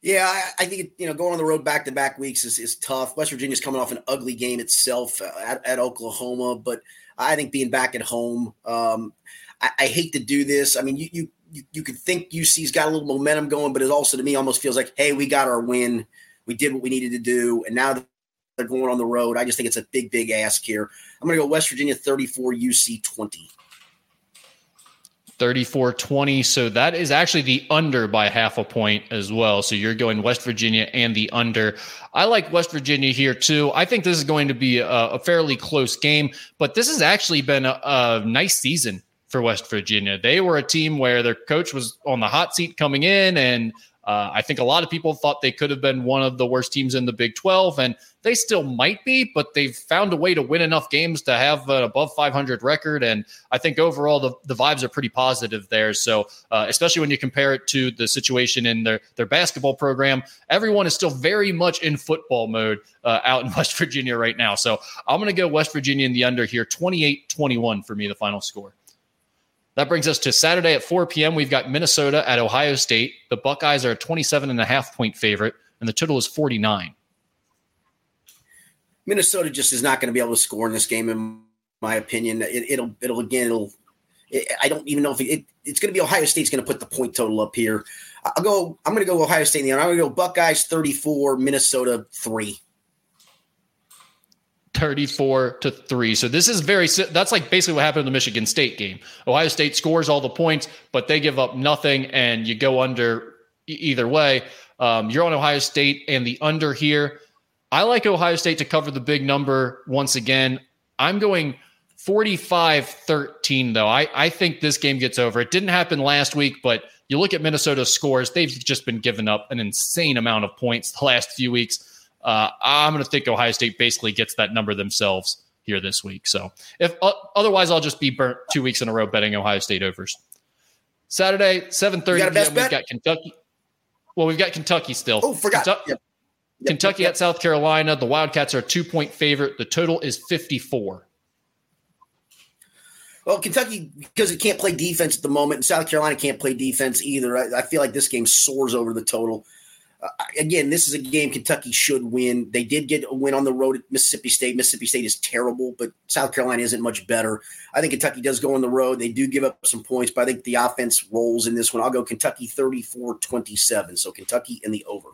Yeah, I, I think you know going on the road back to back weeks is, is tough. West Virginia's coming off an ugly game itself at, at Oklahoma, but I think being back at home, um, I, I, hate to do this. I mean, you, you you you could think UC's got a little momentum going, but it also to me almost feels like, hey, we got our win, we did what we needed to do, and now they're going on the road. I just think it's a big, big ask here. I'm going to go West Virginia 34, UC 20. 34 20. So that is actually the under by half a point as well. So you're going West Virginia and the under. I like West Virginia here too. I think this is going to be a, a fairly close game, but this has actually been a, a nice season for West Virginia. They were a team where their coach was on the hot seat coming in and uh, I think a lot of people thought they could have been one of the worst teams in the Big 12, and they still might be, but they've found a way to win enough games to have an above 500 record. And I think overall the, the vibes are pretty positive there. So, uh, especially when you compare it to the situation in their, their basketball program, everyone is still very much in football mode uh, out in West Virginia right now. So, I'm going to go West Virginia in the under here 28 21 for me, the final score. That brings us to Saturday at 4 p.m. We've got Minnesota at Ohio State. The Buckeyes are a 27 and a half point favorite, and the total is 49. Minnesota just is not going to be able to score in this game, in my opinion. It, will it'll again, it'll. It, I don't even know if it, it's going to be Ohio State's going to put the point total up here. I'll go. I'm going to go Ohio State. In the end. I'm going to go Buckeyes 34, Minnesota three. 34 to 3. So this is very that's like basically what happened in the Michigan State game. Ohio State scores all the points, but they give up nothing and you go under either way. Um, you're on Ohio State and the under here. I like Ohio State to cover the big number once again. I'm going 45 13, though. I, I think this game gets over. It didn't happen last week, but you look at Minnesota's scores, they've just been giving up an insane amount of points the last few weeks. Uh, I'm going to think Ohio State basically gets that number themselves here this week. So if uh, otherwise, I'll just be burnt two weeks in a row betting Ohio State overs. Saturday, 7:30 p.m. We've got Kentucky. Well, we've got Kentucky still. Oh, forgot. Kentucky, yep. Yep, Kentucky yep, at South Carolina. The Wildcats are a two point favorite. The total is 54. Well, Kentucky, because it can't play defense at the moment, and South Carolina can't play defense either. I, I feel like this game soars over the total uh, again, this is a game Kentucky should win. They did get a win on the road at Mississippi State. Mississippi State is terrible, but South Carolina isn't much better. I think Kentucky does go on the road. They do give up some points, but I think the offense rolls in this one. I'll go Kentucky 34 27. So Kentucky in the over.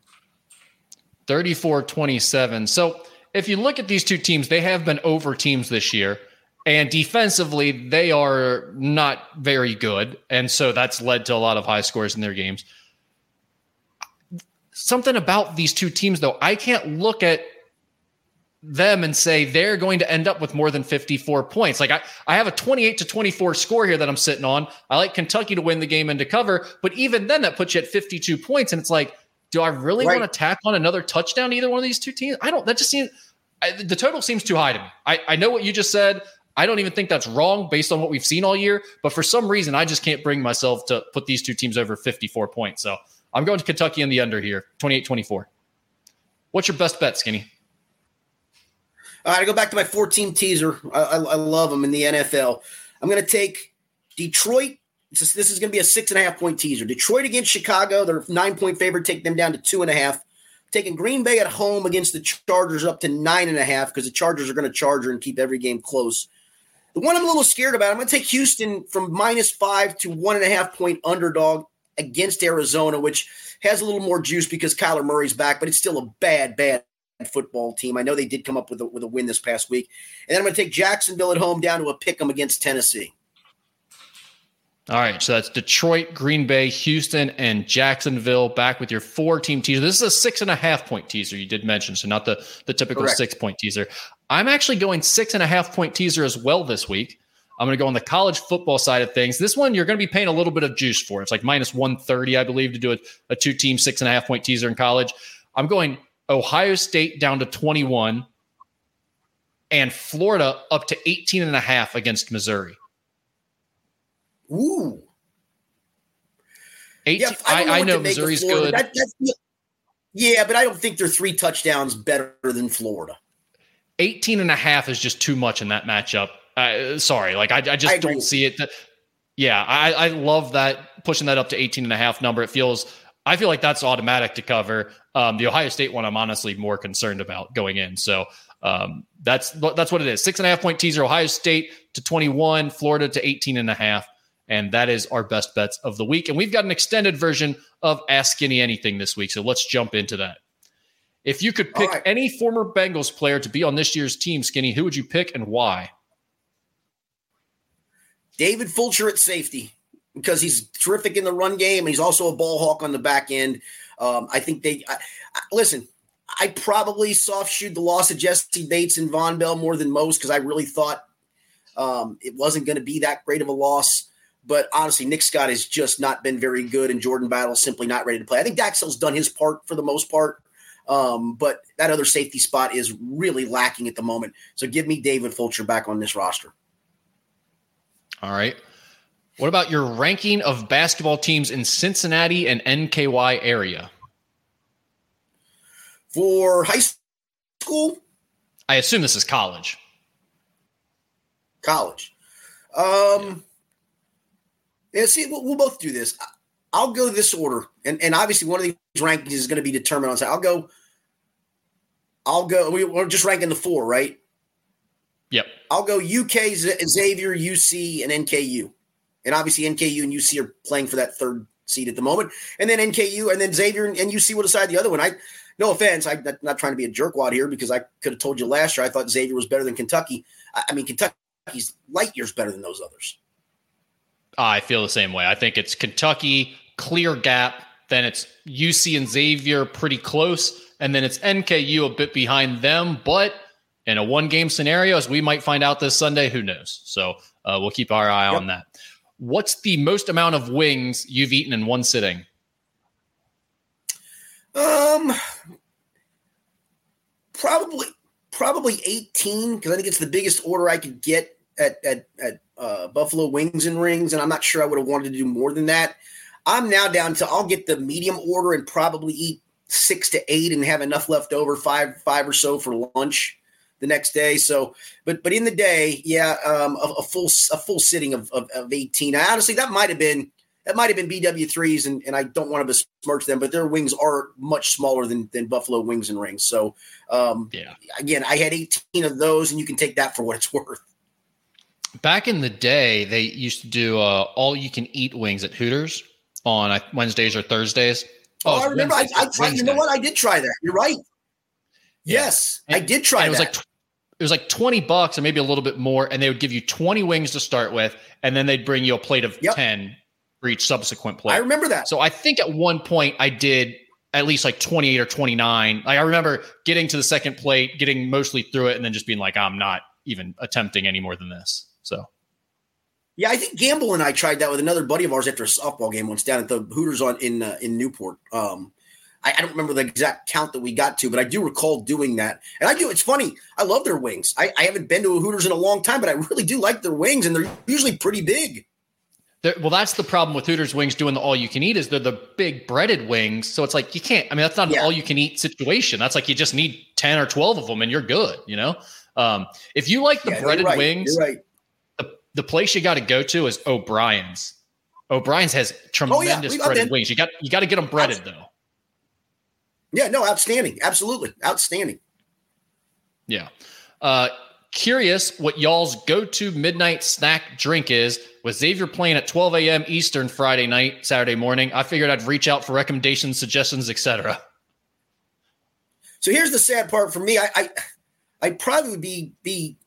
34 27. So if you look at these two teams, they have been over teams this year. And defensively, they are not very good. And so that's led to a lot of high scores in their games something about these two teams, though, I can't look at them and say they're going to end up with more than 54 points. Like I, I have a 28 to 24 score here that I'm sitting on. I like Kentucky to win the game and to cover, but even then that puts you at 52 points. And it's like, do I really right. want to tack on another touchdown to either one of these two teams? I don't, that just seems, I, the total seems too high to me. I, I know what you just said. I don't even think that's wrong based on what we've seen all year, but for some reason, I just can't bring myself to put these two teams over 54 points. So I'm going to Kentucky in the under here, 28 24. What's your best bet, Skinny? All right, I go back to my four team teaser. I, I, I, love them in the NFL. I'm going to take Detroit. This is going to be a six and a half point teaser. Detroit against Chicago. They're nine point favorite. Take them down to two and a half. Taking Green Bay at home against the Chargers up to nine and a half because the Chargers are going to charge and keep every game close. The one I'm a little scared about, I'm going to take Houston from minus five to one and a half point underdog against Arizona, which has a little more juice because Kyler Murray's back, but it's still a bad, bad football team. I know they did come up with a, with a win this past week. And then I'm going to take Jacksonville at home down to a pick 'em against Tennessee. All right, so that's Detroit, Green Bay, Houston, and Jacksonville back with your four team teaser. This is a six and a half point teaser you did mention, so not the, the typical Correct. six point teaser. I'm actually going six and a half point teaser as well this week. I'm going to go on the college football side of things. This one you're going to be paying a little bit of juice for. It's like minus 130, I believe, to do a, a two team six and a half point teaser in college. I'm going Ohio State down to 21 and Florida up to 18 and a half against Missouri. Ooh. 18, yeah, I, I, I know Missouri's good. That, yeah, but I don't think they're three touchdowns better than Florida. 18 and a half is just too much in that matchup. Uh, sorry, like I, I just I don't see it. Yeah, I, I love that pushing that up to 18 and a half number. It feels I feel like that's automatic to cover. Um, the Ohio State one, I'm honestly more concerned about going in. So um, that's that's what it is. Six and a half point teaser. Ohio State to 21, Florida to 18 and a half. And that is our best bets of the week. And we've got an extended version of Ask Skinny Anything this week. So let's jump into that. If you could pick right. any former Bengals player to be on this year's team, Skinny, who would you pick and why? David Fulcher at safety because he's terrific in the run game and he's also a ball hawk on the back end. Um, I think they I, I, listen. I probably soft shoot the loss of Jessie Bates and Vonn Bell more than most because I really thought um, it wasn't going to be that great of a loss. But honestly, Nick Scott has just not been very good, and Jordan Battle simply not ready to play. I think Dax Hill's done his part for the most part, um, but that other safety spot is really lacking at the moment. So give me David Fulcher back on this roster. All right. What about your ranking of basketball teams in Cincinnati and NKY area? For high school? I assume this is college. College. Um, yeah, see, we'll, we'll, both do this. I'll go this order, and and obviously one of these rankings is going to be determined on. I'll go. I'll go. We, we're just ranking the four, right? Yep. I'll go UK, Xavier, UC, and NKU, and obviously NKU and UC are playing for that third seat at the moment, and then NKU and then Xavier and, UC will decide the other one. I, no offense, I'm not, trying to be a jerkwad here because I could have told you last year I thought Xavier was better than Kentucky. I, I mean Kentucky's light years better than those others. I feel the same way. I think it's Kentucky, clear gap. Then it's UC and Xavier pretty close. And then it's NKU a bit behind them. But in a one game scenario, as we might find out this Sunday, who knows? So uh, we'll keep our eye yep. on that. What's the most amount of wings you've eaten in one sitting? Um, probably probably 18 because I think it's the biggest order I could get at at, at uh, Buffalo Wings and Rings, and I'm not sure I would have wanted to do more than that. I'm now down to I'll get the medium order and probably eat six to eight and have enough left over, five five or so for lunch the next day. So, but but in the day, yeah, um, a, a full a full sitting of, of, of 18. honestly, that might have been that might have been BW3s, and, and I don't want to besmirch them, but their wings are much smaller than, than Buffalo wings and rings. So, um, yeah, again, I had 18 of those, and you can take that for what it's worth. Back in the day, they used to do uh, all you can eat wings at Hooters on Wednesdays or Thursdays. Oh, oh I remember. I, I tried. You know what? I did try that. You're right. Yeah. Yes, and, I did try. It was like it was like twenty bucks, or maybe a little bit more, and they would give you twenty wings to start with, and then they'd bring you a plate of yep. ten for each subsequent plate. I remember that. So I think at one point I did at least like 28 or 29. Like I remember getting to the second plate, getting mostly through it, and then just being like, I'm not even attempting any more than this. So, yeah, I think Gamble and I tried that with another buddy of ours after a softball game once down at the Hooters on in uh, in Newport. Um, I, I, don't remember the exact count that we got to, but I do recall doing that. And I do. It's funny. I love their wings. I, I haven't been to a Hooters in a long time, but I really do like their wings, and they're usually pretty big. They're, well, that's the problem with Hooters wings doing the all you can eat is they're the big breaded wings. So it's like you can't. I mean, that's not yeah. an all you can eat situation. That's like you just need ten or twelve of them, and you're good. You know, um, if you like the yeah, breaded right. wings, right the place you got to go to is O'Brien's. O'Brien's has tremendous oh, yeah. breaded wings. You got you got to get them breaded though. Yeah, no, outstanding. Absolutely. Outstanding. Yeah. Uh curious what y'all's go-to midnight snack drink is with Xavier playing at 12 a.m. Eastern Friday night, Saturday morning. I figured I'd reach out for recommendations, suggestions, etc. So here's the sad part for me. I, I I'd probably be be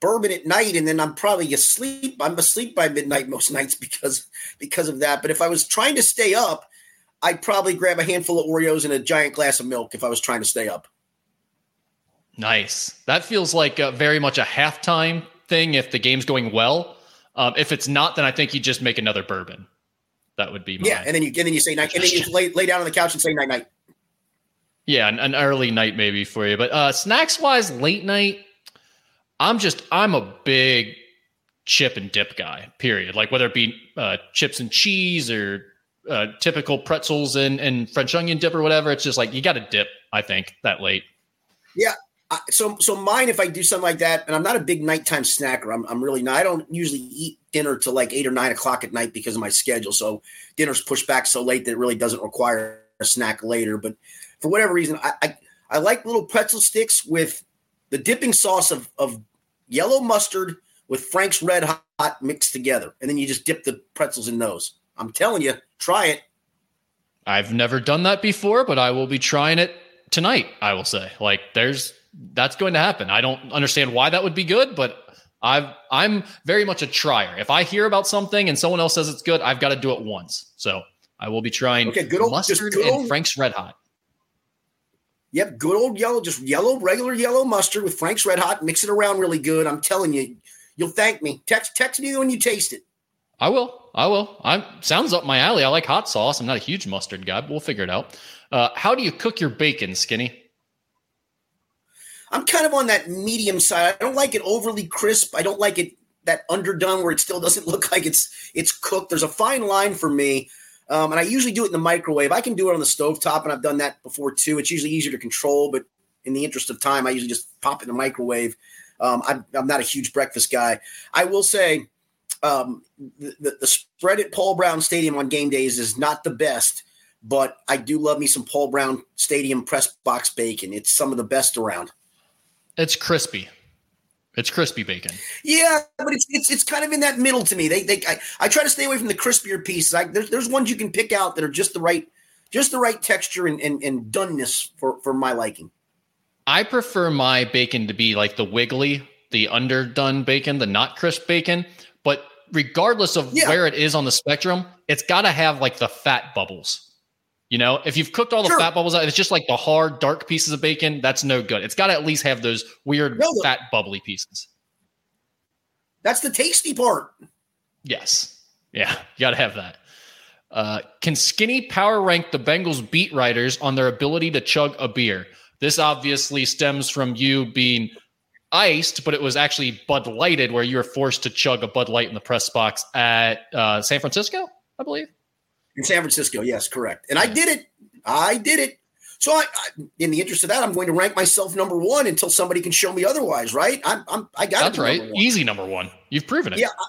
bourbon at night and then I'm probably asleep. I'm asleep by midnight most nights because because of that. But if I was trying to stay up, I'd probably grab a handful of Oreos and a giant glass of milk if I was trying to stay up. Nice. That feels like a, very much a halftime thing if the game's going well. Um, if it's not, then I think you just make another bourbon. That would be yeah. And then you and then you say night, and then you lay, lay down on the couch and say night night. Yeah, an, an early night maybe for you, but uh, snacks wise, late night. I'm just I'm a big chip and dip guy. Period. Like whether it be uh, chips and cheese or uh, typical pretzels and, and French onion dip or whatever. It's just like you got to dip. I think that late. Yeah, so so mine if I do something like that, and I'm not a big nighttime snacker. I'm I'm really not. I don't usually eat dinner till like eight or nine o'clock at night because of my schedule. So dinner's pushed back so late that it really doesn't require a snack later. But for whatever reason, I I, I like little pretzel sticks with the dipping sauce of of yellow mustard with Frank's Red Hot mixed together, and then you just dip the pretzels in those. I'm telling you, try it. I've never done that before, but I will be trying it tonight. I will say, like, there's that's going to happen. I don't understand why that would be good, but I've I'm very much a trier. If I hear about something and someone else says it's good, I've got to do it once. So I will be trying okay, good old, mustard good old, and Frank's Red Hot. Yep, good old yellow, just yellow, regular yellow mustard with Frank's Red Hot. Mix it around really good. I'm telling you, you'll thank me. Text text me when you taste it. I will. I will. I sounds up my alley. I like hot sauce. I'm not a huge mustard guy, but we'll figure it out. Uh, how do you cook your bacon, Skinny? I'm kind of on that medium side. I don't like it overly crisp. I don't like it that underdone where it still doesn't look like it's it's cooked. There's a fine line for me. Um, and I usually do it in the microwave. I can do it on the stove top, and I've done that before too. It's usually easier to control, but in the interest of time, I usually just pop it in the microwave. Um, I'm, I'm, not a huge breakfast guy. I will say um, the, the, spread at Paul Brown Stadium on game days is not the best, but I do love me some Paul Brown Stadium press box bacon. It's some of the best around. It's crispy. It's crispy bacon. Yeah, but it's it's it's kind of in that middle to me. They they I, I try to stay away from the crispier pieces. I, there's there's ones you can pick out that are just the right just the right texture and and, and doneness for for my liking. I prefer my bacon to be like the wiggly, the underdone bacon, the not crisp bacon. But regardless of yeah. where it is on the spectrum, it's got to have like the fat bubbles. You know, if you've cooked all the sure. fat bubbles out, it's just like the hard, dark pieces of bacon. That's no good. It's got to at least have those weird, no, fat, bubbly pieces. That's the tasty part. Yes. Yeah. You got to have that. Uh, can Skinny power rank the Bengals beat writers on their ability to chug a beer? This obviously stems from you being iced, but it was actually Bud Lighted, where you were forced to chug a Bud Light in the press box at uh, San Francisco, I believe. In San Francisco, yes, correct. And I did it. I did it. So, I, I, in the interest of that, I'm going to rank myself number one until somebody can show me otherwise. Right? I'm, I'm I got that's right. Number Easy number one. You've proven it. Yeah, I,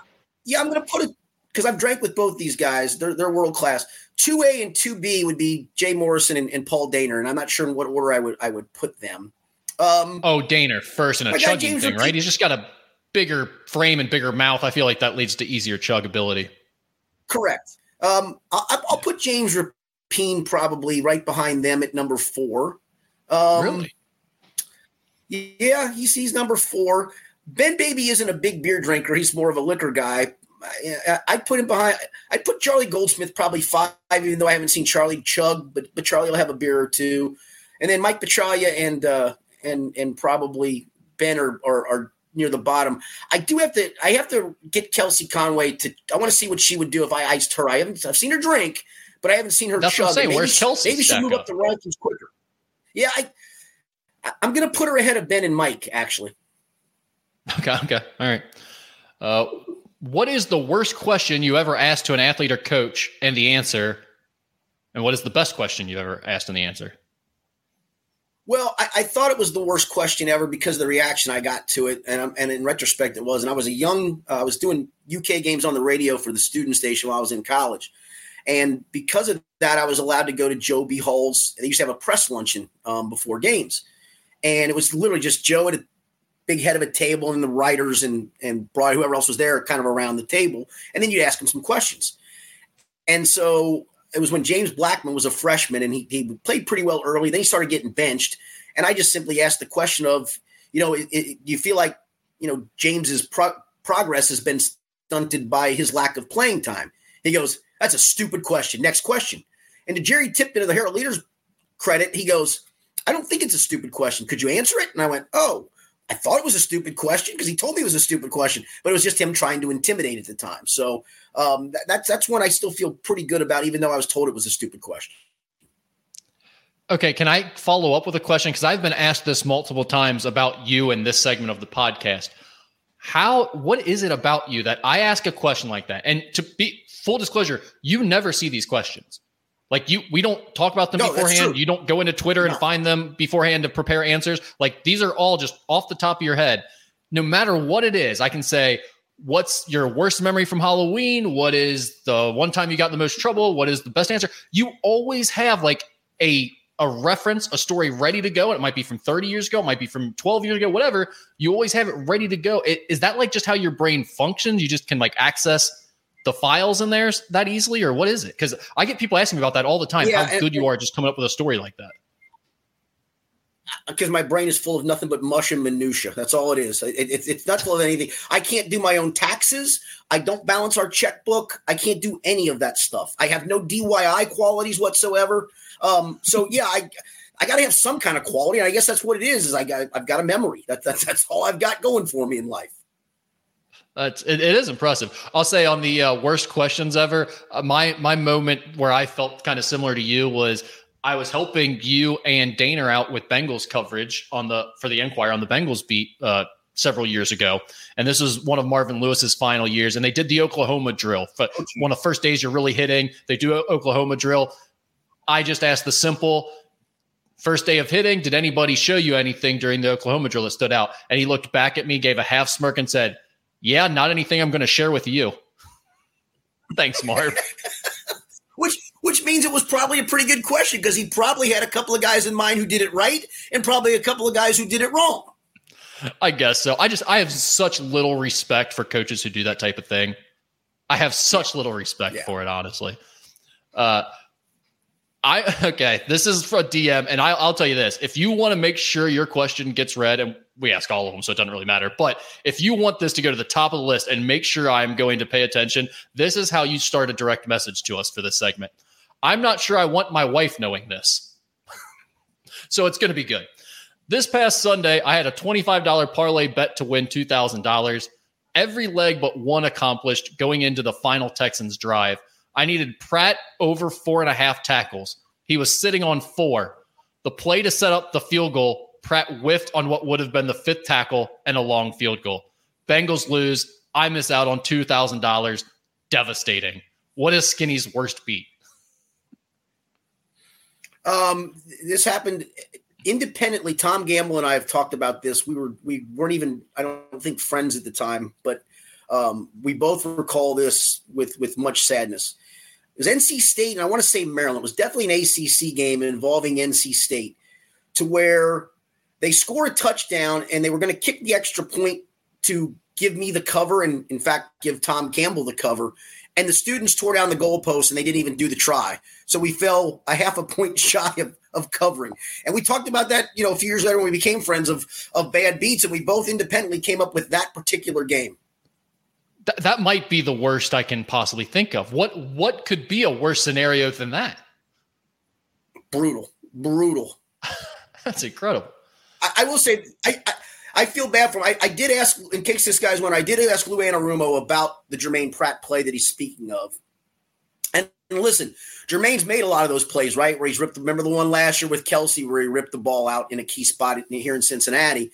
yeah. I'm going to put it because I've drank with both these guys. They're they're world class. Two A and two B would be Jay Morrison and, and, Paul Dehner, and I'm not sure in what order I would I would put them. Um, oh, Dehner first in a chugging thing, right? He's just got a bigger frame and bigger mouth. I feel like that leads to easier chug ability. Correct. Um, I, will put James Rapien probably right behind them at number four. Um, really? Yeah, he's, he's number four. Ben Baby isn't a big beer drinker. He's more of a liquor guy. I'd put him behind. I'd put Charlie Goldsmith probably five, even though I haven't seen Charlie chug, but but Charlie will have a beer or two, and then Mike Petraglia and uh, and and probably Ben are, are, are near the bottom. I do have to. I have to get Kelsey Conway to. I want to see what she would do if I iced her. I haven't. I've seen her drink, but I haven't seen her That's chug. What I'm maybe, Where's Kelsey? Maybe she'll move up, up the rankings quicker. Yeah, I. I'm going to put her ahead of Ben and Mike. Actually. Okay. Okay. All right. Uh, what is the worst question you ever asked to an athlete or coach, and the answer? And what is the best question you've ever asked and the answer? Well, I, I, thought it was the worst question ever because of the reaction I got to it, and and in retrospect, it was. And I was a young, uh, I was doing UK games on the radio for the student station while I was in college, and because of that, I was allowed to go to Joe B. Hall's. They used to have a press luncheon um, before games, and it was literally just Joe at a big head of a table, and the writers and and Broad, whoever else was there, kind of around the table, and then you'd ask him some questions. And so it was when James Blackmon was a freshman and he, he played pretty well early. Then he started getting benched. And I just simply asked the question of, you know, it, it, do you feel like, you know, James's pro- progress has been stunted by his lack of playing time? He goes, that's a stupid question. Next question. And to Jerry Tipton of the Herald Leaders credit, he goes, I don't think it's a stupid question. Could you answer it? And I went, oh, I thought it was a stupid question because he told me it was a stupid question, but it was just him trying to intimidate at the time. So um, that, that's that's one I still feel pretty good about, even though I was told it was a stupid question. Okay, can I follow up with a question? Because I've been asked this multiple times about you in this segment of the podcast. How? What is it about you that I ask a question like that? And to be full disclosure, you never see these questions. Like you, we don't talk about them No, beforehand. You don't go into Twitter and find them beforehand to prepare answers. Like these are all just off the top of your head. No matter what it is, I can say, what's your worst memory from Halloween? What is the one time you got the most trouble? What is the best answer? You always have like a a reference, a story ready to go. It might be from 30 years ago, it might be from 12 years ago, whatever. You always have it ready to go. It, is that like just how your brain functions? You just can like access the files in there that easily, or what is it? Because I get people asking me about that all the time. Yeah, how and- good you are just coming up with a story like that. because my brain is full of nothing but mush and minutia. That's all it is. It, it, it's not full of anything. I can't do my own taxes. I don't balance our checkbook. I can't do any of that stuff. I have no DIY qualities whatsoever. Um, so yeah, I I got to have some kind of quality. And I guess that's what it is. Is I got I've got a memory. That, that's that's all I've got going for me in life. That's it, it is impressive. I'll say on the uh, worst questions ever, uh, my my moment where I felt kind of similar to you was I was helping you and Dana out with Bengals coverage on the for the Enquirer on the Bengals beat uh, several years ago, and this was one of Marvin Lewis's final years, and they did the Oklahoma drill. But one of the first days you're really hitting, they do Oklahoma drill. I just asked the simple. First day of hitting, did anybody show you anything during the Oklahoma drill that stood out? And he looked back at me, gave a half smirk, and said, yeah, not anything I'm going to share with you. Thanks, Marv. Which which means it was probably a pretty good question because he probably had a couple of guys in mind who did it right and probably a couple of guys who did it wrong. I guess so. I just I have such little respect for coaches who do that type of thing. I have such little respect Yeah. for it, honestly. Uh, I okay. This is for a DM, and I, I'll tell you this: if you want to make sure your question gets read, and we ask all of them, so it doesn't really matter. But if you want this to go to the top of the list and make sure I'm going to pay attention, this is how you start a direct message to us for this segment. I'm not sure I want my wife knowing this, so it's going to be good. This past Sunday, I had a $25 parlay bet to win $2,000. Every leg but one accomplished going into the final Texans drive. I needed Pratt over four and a half tackles. He was sitting on four. The play to set up the field goal, Pratt whiffed on what would have been the fifth tackle and a long field goal. Bengals lose. I miss out on $2,000. Devastating. What is Skinny's worst beat? Um, this happened independently. Tom Gamble and I have talked about this. We were we weren't even I don't think friends at the time, but um, we both recall this with with much sadness. It was NC State, and I want to say Maryland. It was definitely an ACC game involving NC State, to where they score a touchdown and they were going to kick the extra point to give me the cover, and in fact, give Tom Gamble the cover. And the students tore down the goalpost and they didn't even do the try. So we fell a half a point shy of, of covering. And we talked about that, you know, a few years later when we became friends of of bad beats, and we both independently came up with that particular game. Th- that might be the worst I can possibly think of. What what could be a worse scenario than that? Brutal, brutal. That's incredible. I, I will say, I, I I feel bad for him. I, I did ask, in case this guy's one, I did ask Lou Anarumo about the Germaine Pratt play that he's speaking of. And, and listen, Germaine's made a lot of those plays, right? Where he's ripped. Remember the one last year with Kelce, where he ripped the ball out in a key spot here in Cincinnati.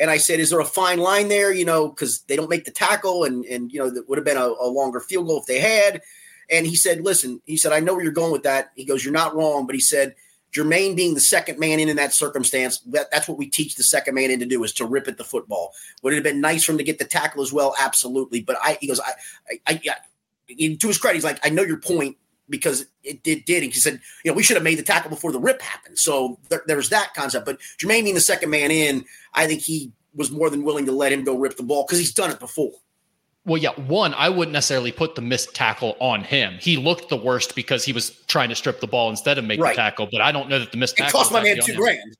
And I said, is there a fine line there? You know, because they don't make the tackle, and and you know that would have been a, a longer field goal if they had. And he said, listen, he said, I know where you're going with that. He goes, you're not wrong, but he said, Germaine being the second man in in that circumstance, that, that's what we teach the second man in to do is to rip at the football. Would it have been nice for him to get the tackle as well? Absolutely. But I, he goes, I, I, I to his credit, he's like, I know your point because it did, did. And he said, you know, we should have made the tackle before the rip happened. So there, there's that concept. But Germaine being the second man in, I think he was more than willing to let him go rip the ball because he's done it before. Well, yeah, one, I wouldn't necessarily put the missed tackle on him. He looked the worst because he was trying to strip the ball instead of make Right. the tackle, but I don't know that the missed It tackle cost my man two him. grand.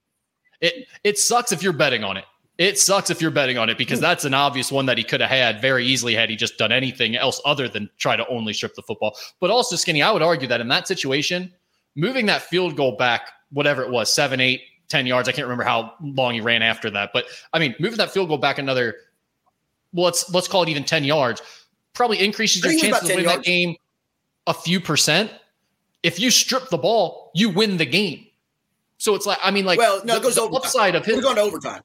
It it sucks if you're betting on it. It sucks if you're betting on it because hmm. that's an obvious one that he could have had very easily had he just done anything else other than try to only strip the football. But also, Skinny, I would argue that in that situation, moving that field goal back, whatever it was, seven, eight, ten yards, I can't remember how long he ran after that. But I mean, moving that field goal back another, well, let's let's call it even 10 yards, probably increases your think it was chances of 10 winning that game a few percent. If you strip the ball, you win the game. So it's like, I mean, like, Well, no, the, it goes the overtime. upside of his We're going to overtime.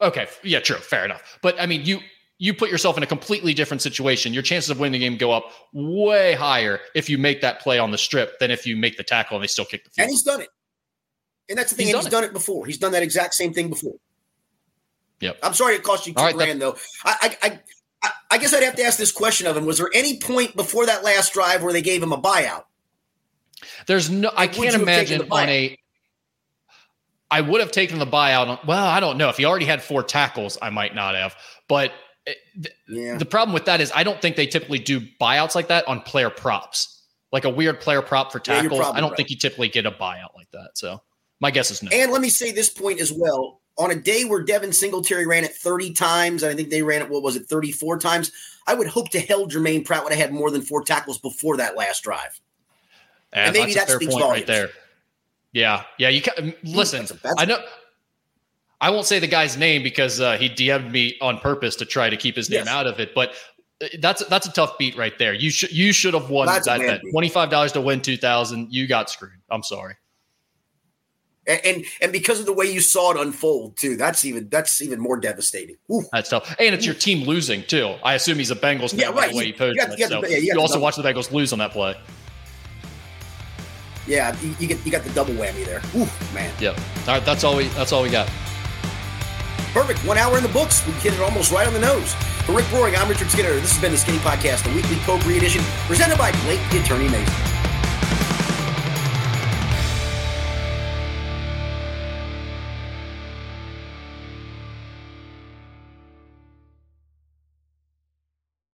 Okay, yeah, true, fair enough. But I mean, you you put yourself in a completely different situation. Your chances of winning the game go up way higher if you make that play on the strip than if you make the tackle and they still kick the field. And he's done it. And that's the thing. He's, done, he's it. done, it. before. He's done that exact same thing before. Yep. I'm sorry it cost you two right, grand though. I, I, I I guess I'd have to ask this question of him. Was there any point before that last drive where they gave him a buyout? There's no. I can't imagine on a. I would have taken the buyout. On, well, I don't know if he already had four tackles. I might not have, but eh, yeah. The problem with that is I don't think they typically do buyouts like that on player props, like a weird player prop for tackles. Yeah, I don't right. think you typically get a buyout like that. So my guess is no. And let me say this point as well. On a day where Devin Singletary ran it 30 times, and I think they ran it, what was it, 34 times? I would hope to hell Germaine Pratt would have had more than four tackles before that last drive. And, and maybe that speaks volumes. right there. Yeah, yeah. You can listen. That's a, that's I know. I won't say the guy's name because uh, he DM'd me on purpose to try to keep his name yes. out of it. But uh, that's that's a tough beat right there. You should you should have won that's that bet. Twenty five dollars to win two thousand. You got screwed. I'm sorry. And, and, because of the way you saw it unfold too, that's even that's even more devastating. Ooh. That's tough. And it's your team losing too. I assume he's a Bengals fan yeah, right. way he posted it. So yeah, you, you also watch the Bengals lose on that play. Yeah, you, you, get you got the double whammy there. Ooh, man. yeah All right, that's all we that's all we got. Perfect. One hour in the books. We hit it almost right on the nose. For Rick Broering, I'm Richard Skinner. This has been the Skinny Podcast, the weekly Potpourri edition, presented by Blake the Attorney Maislin.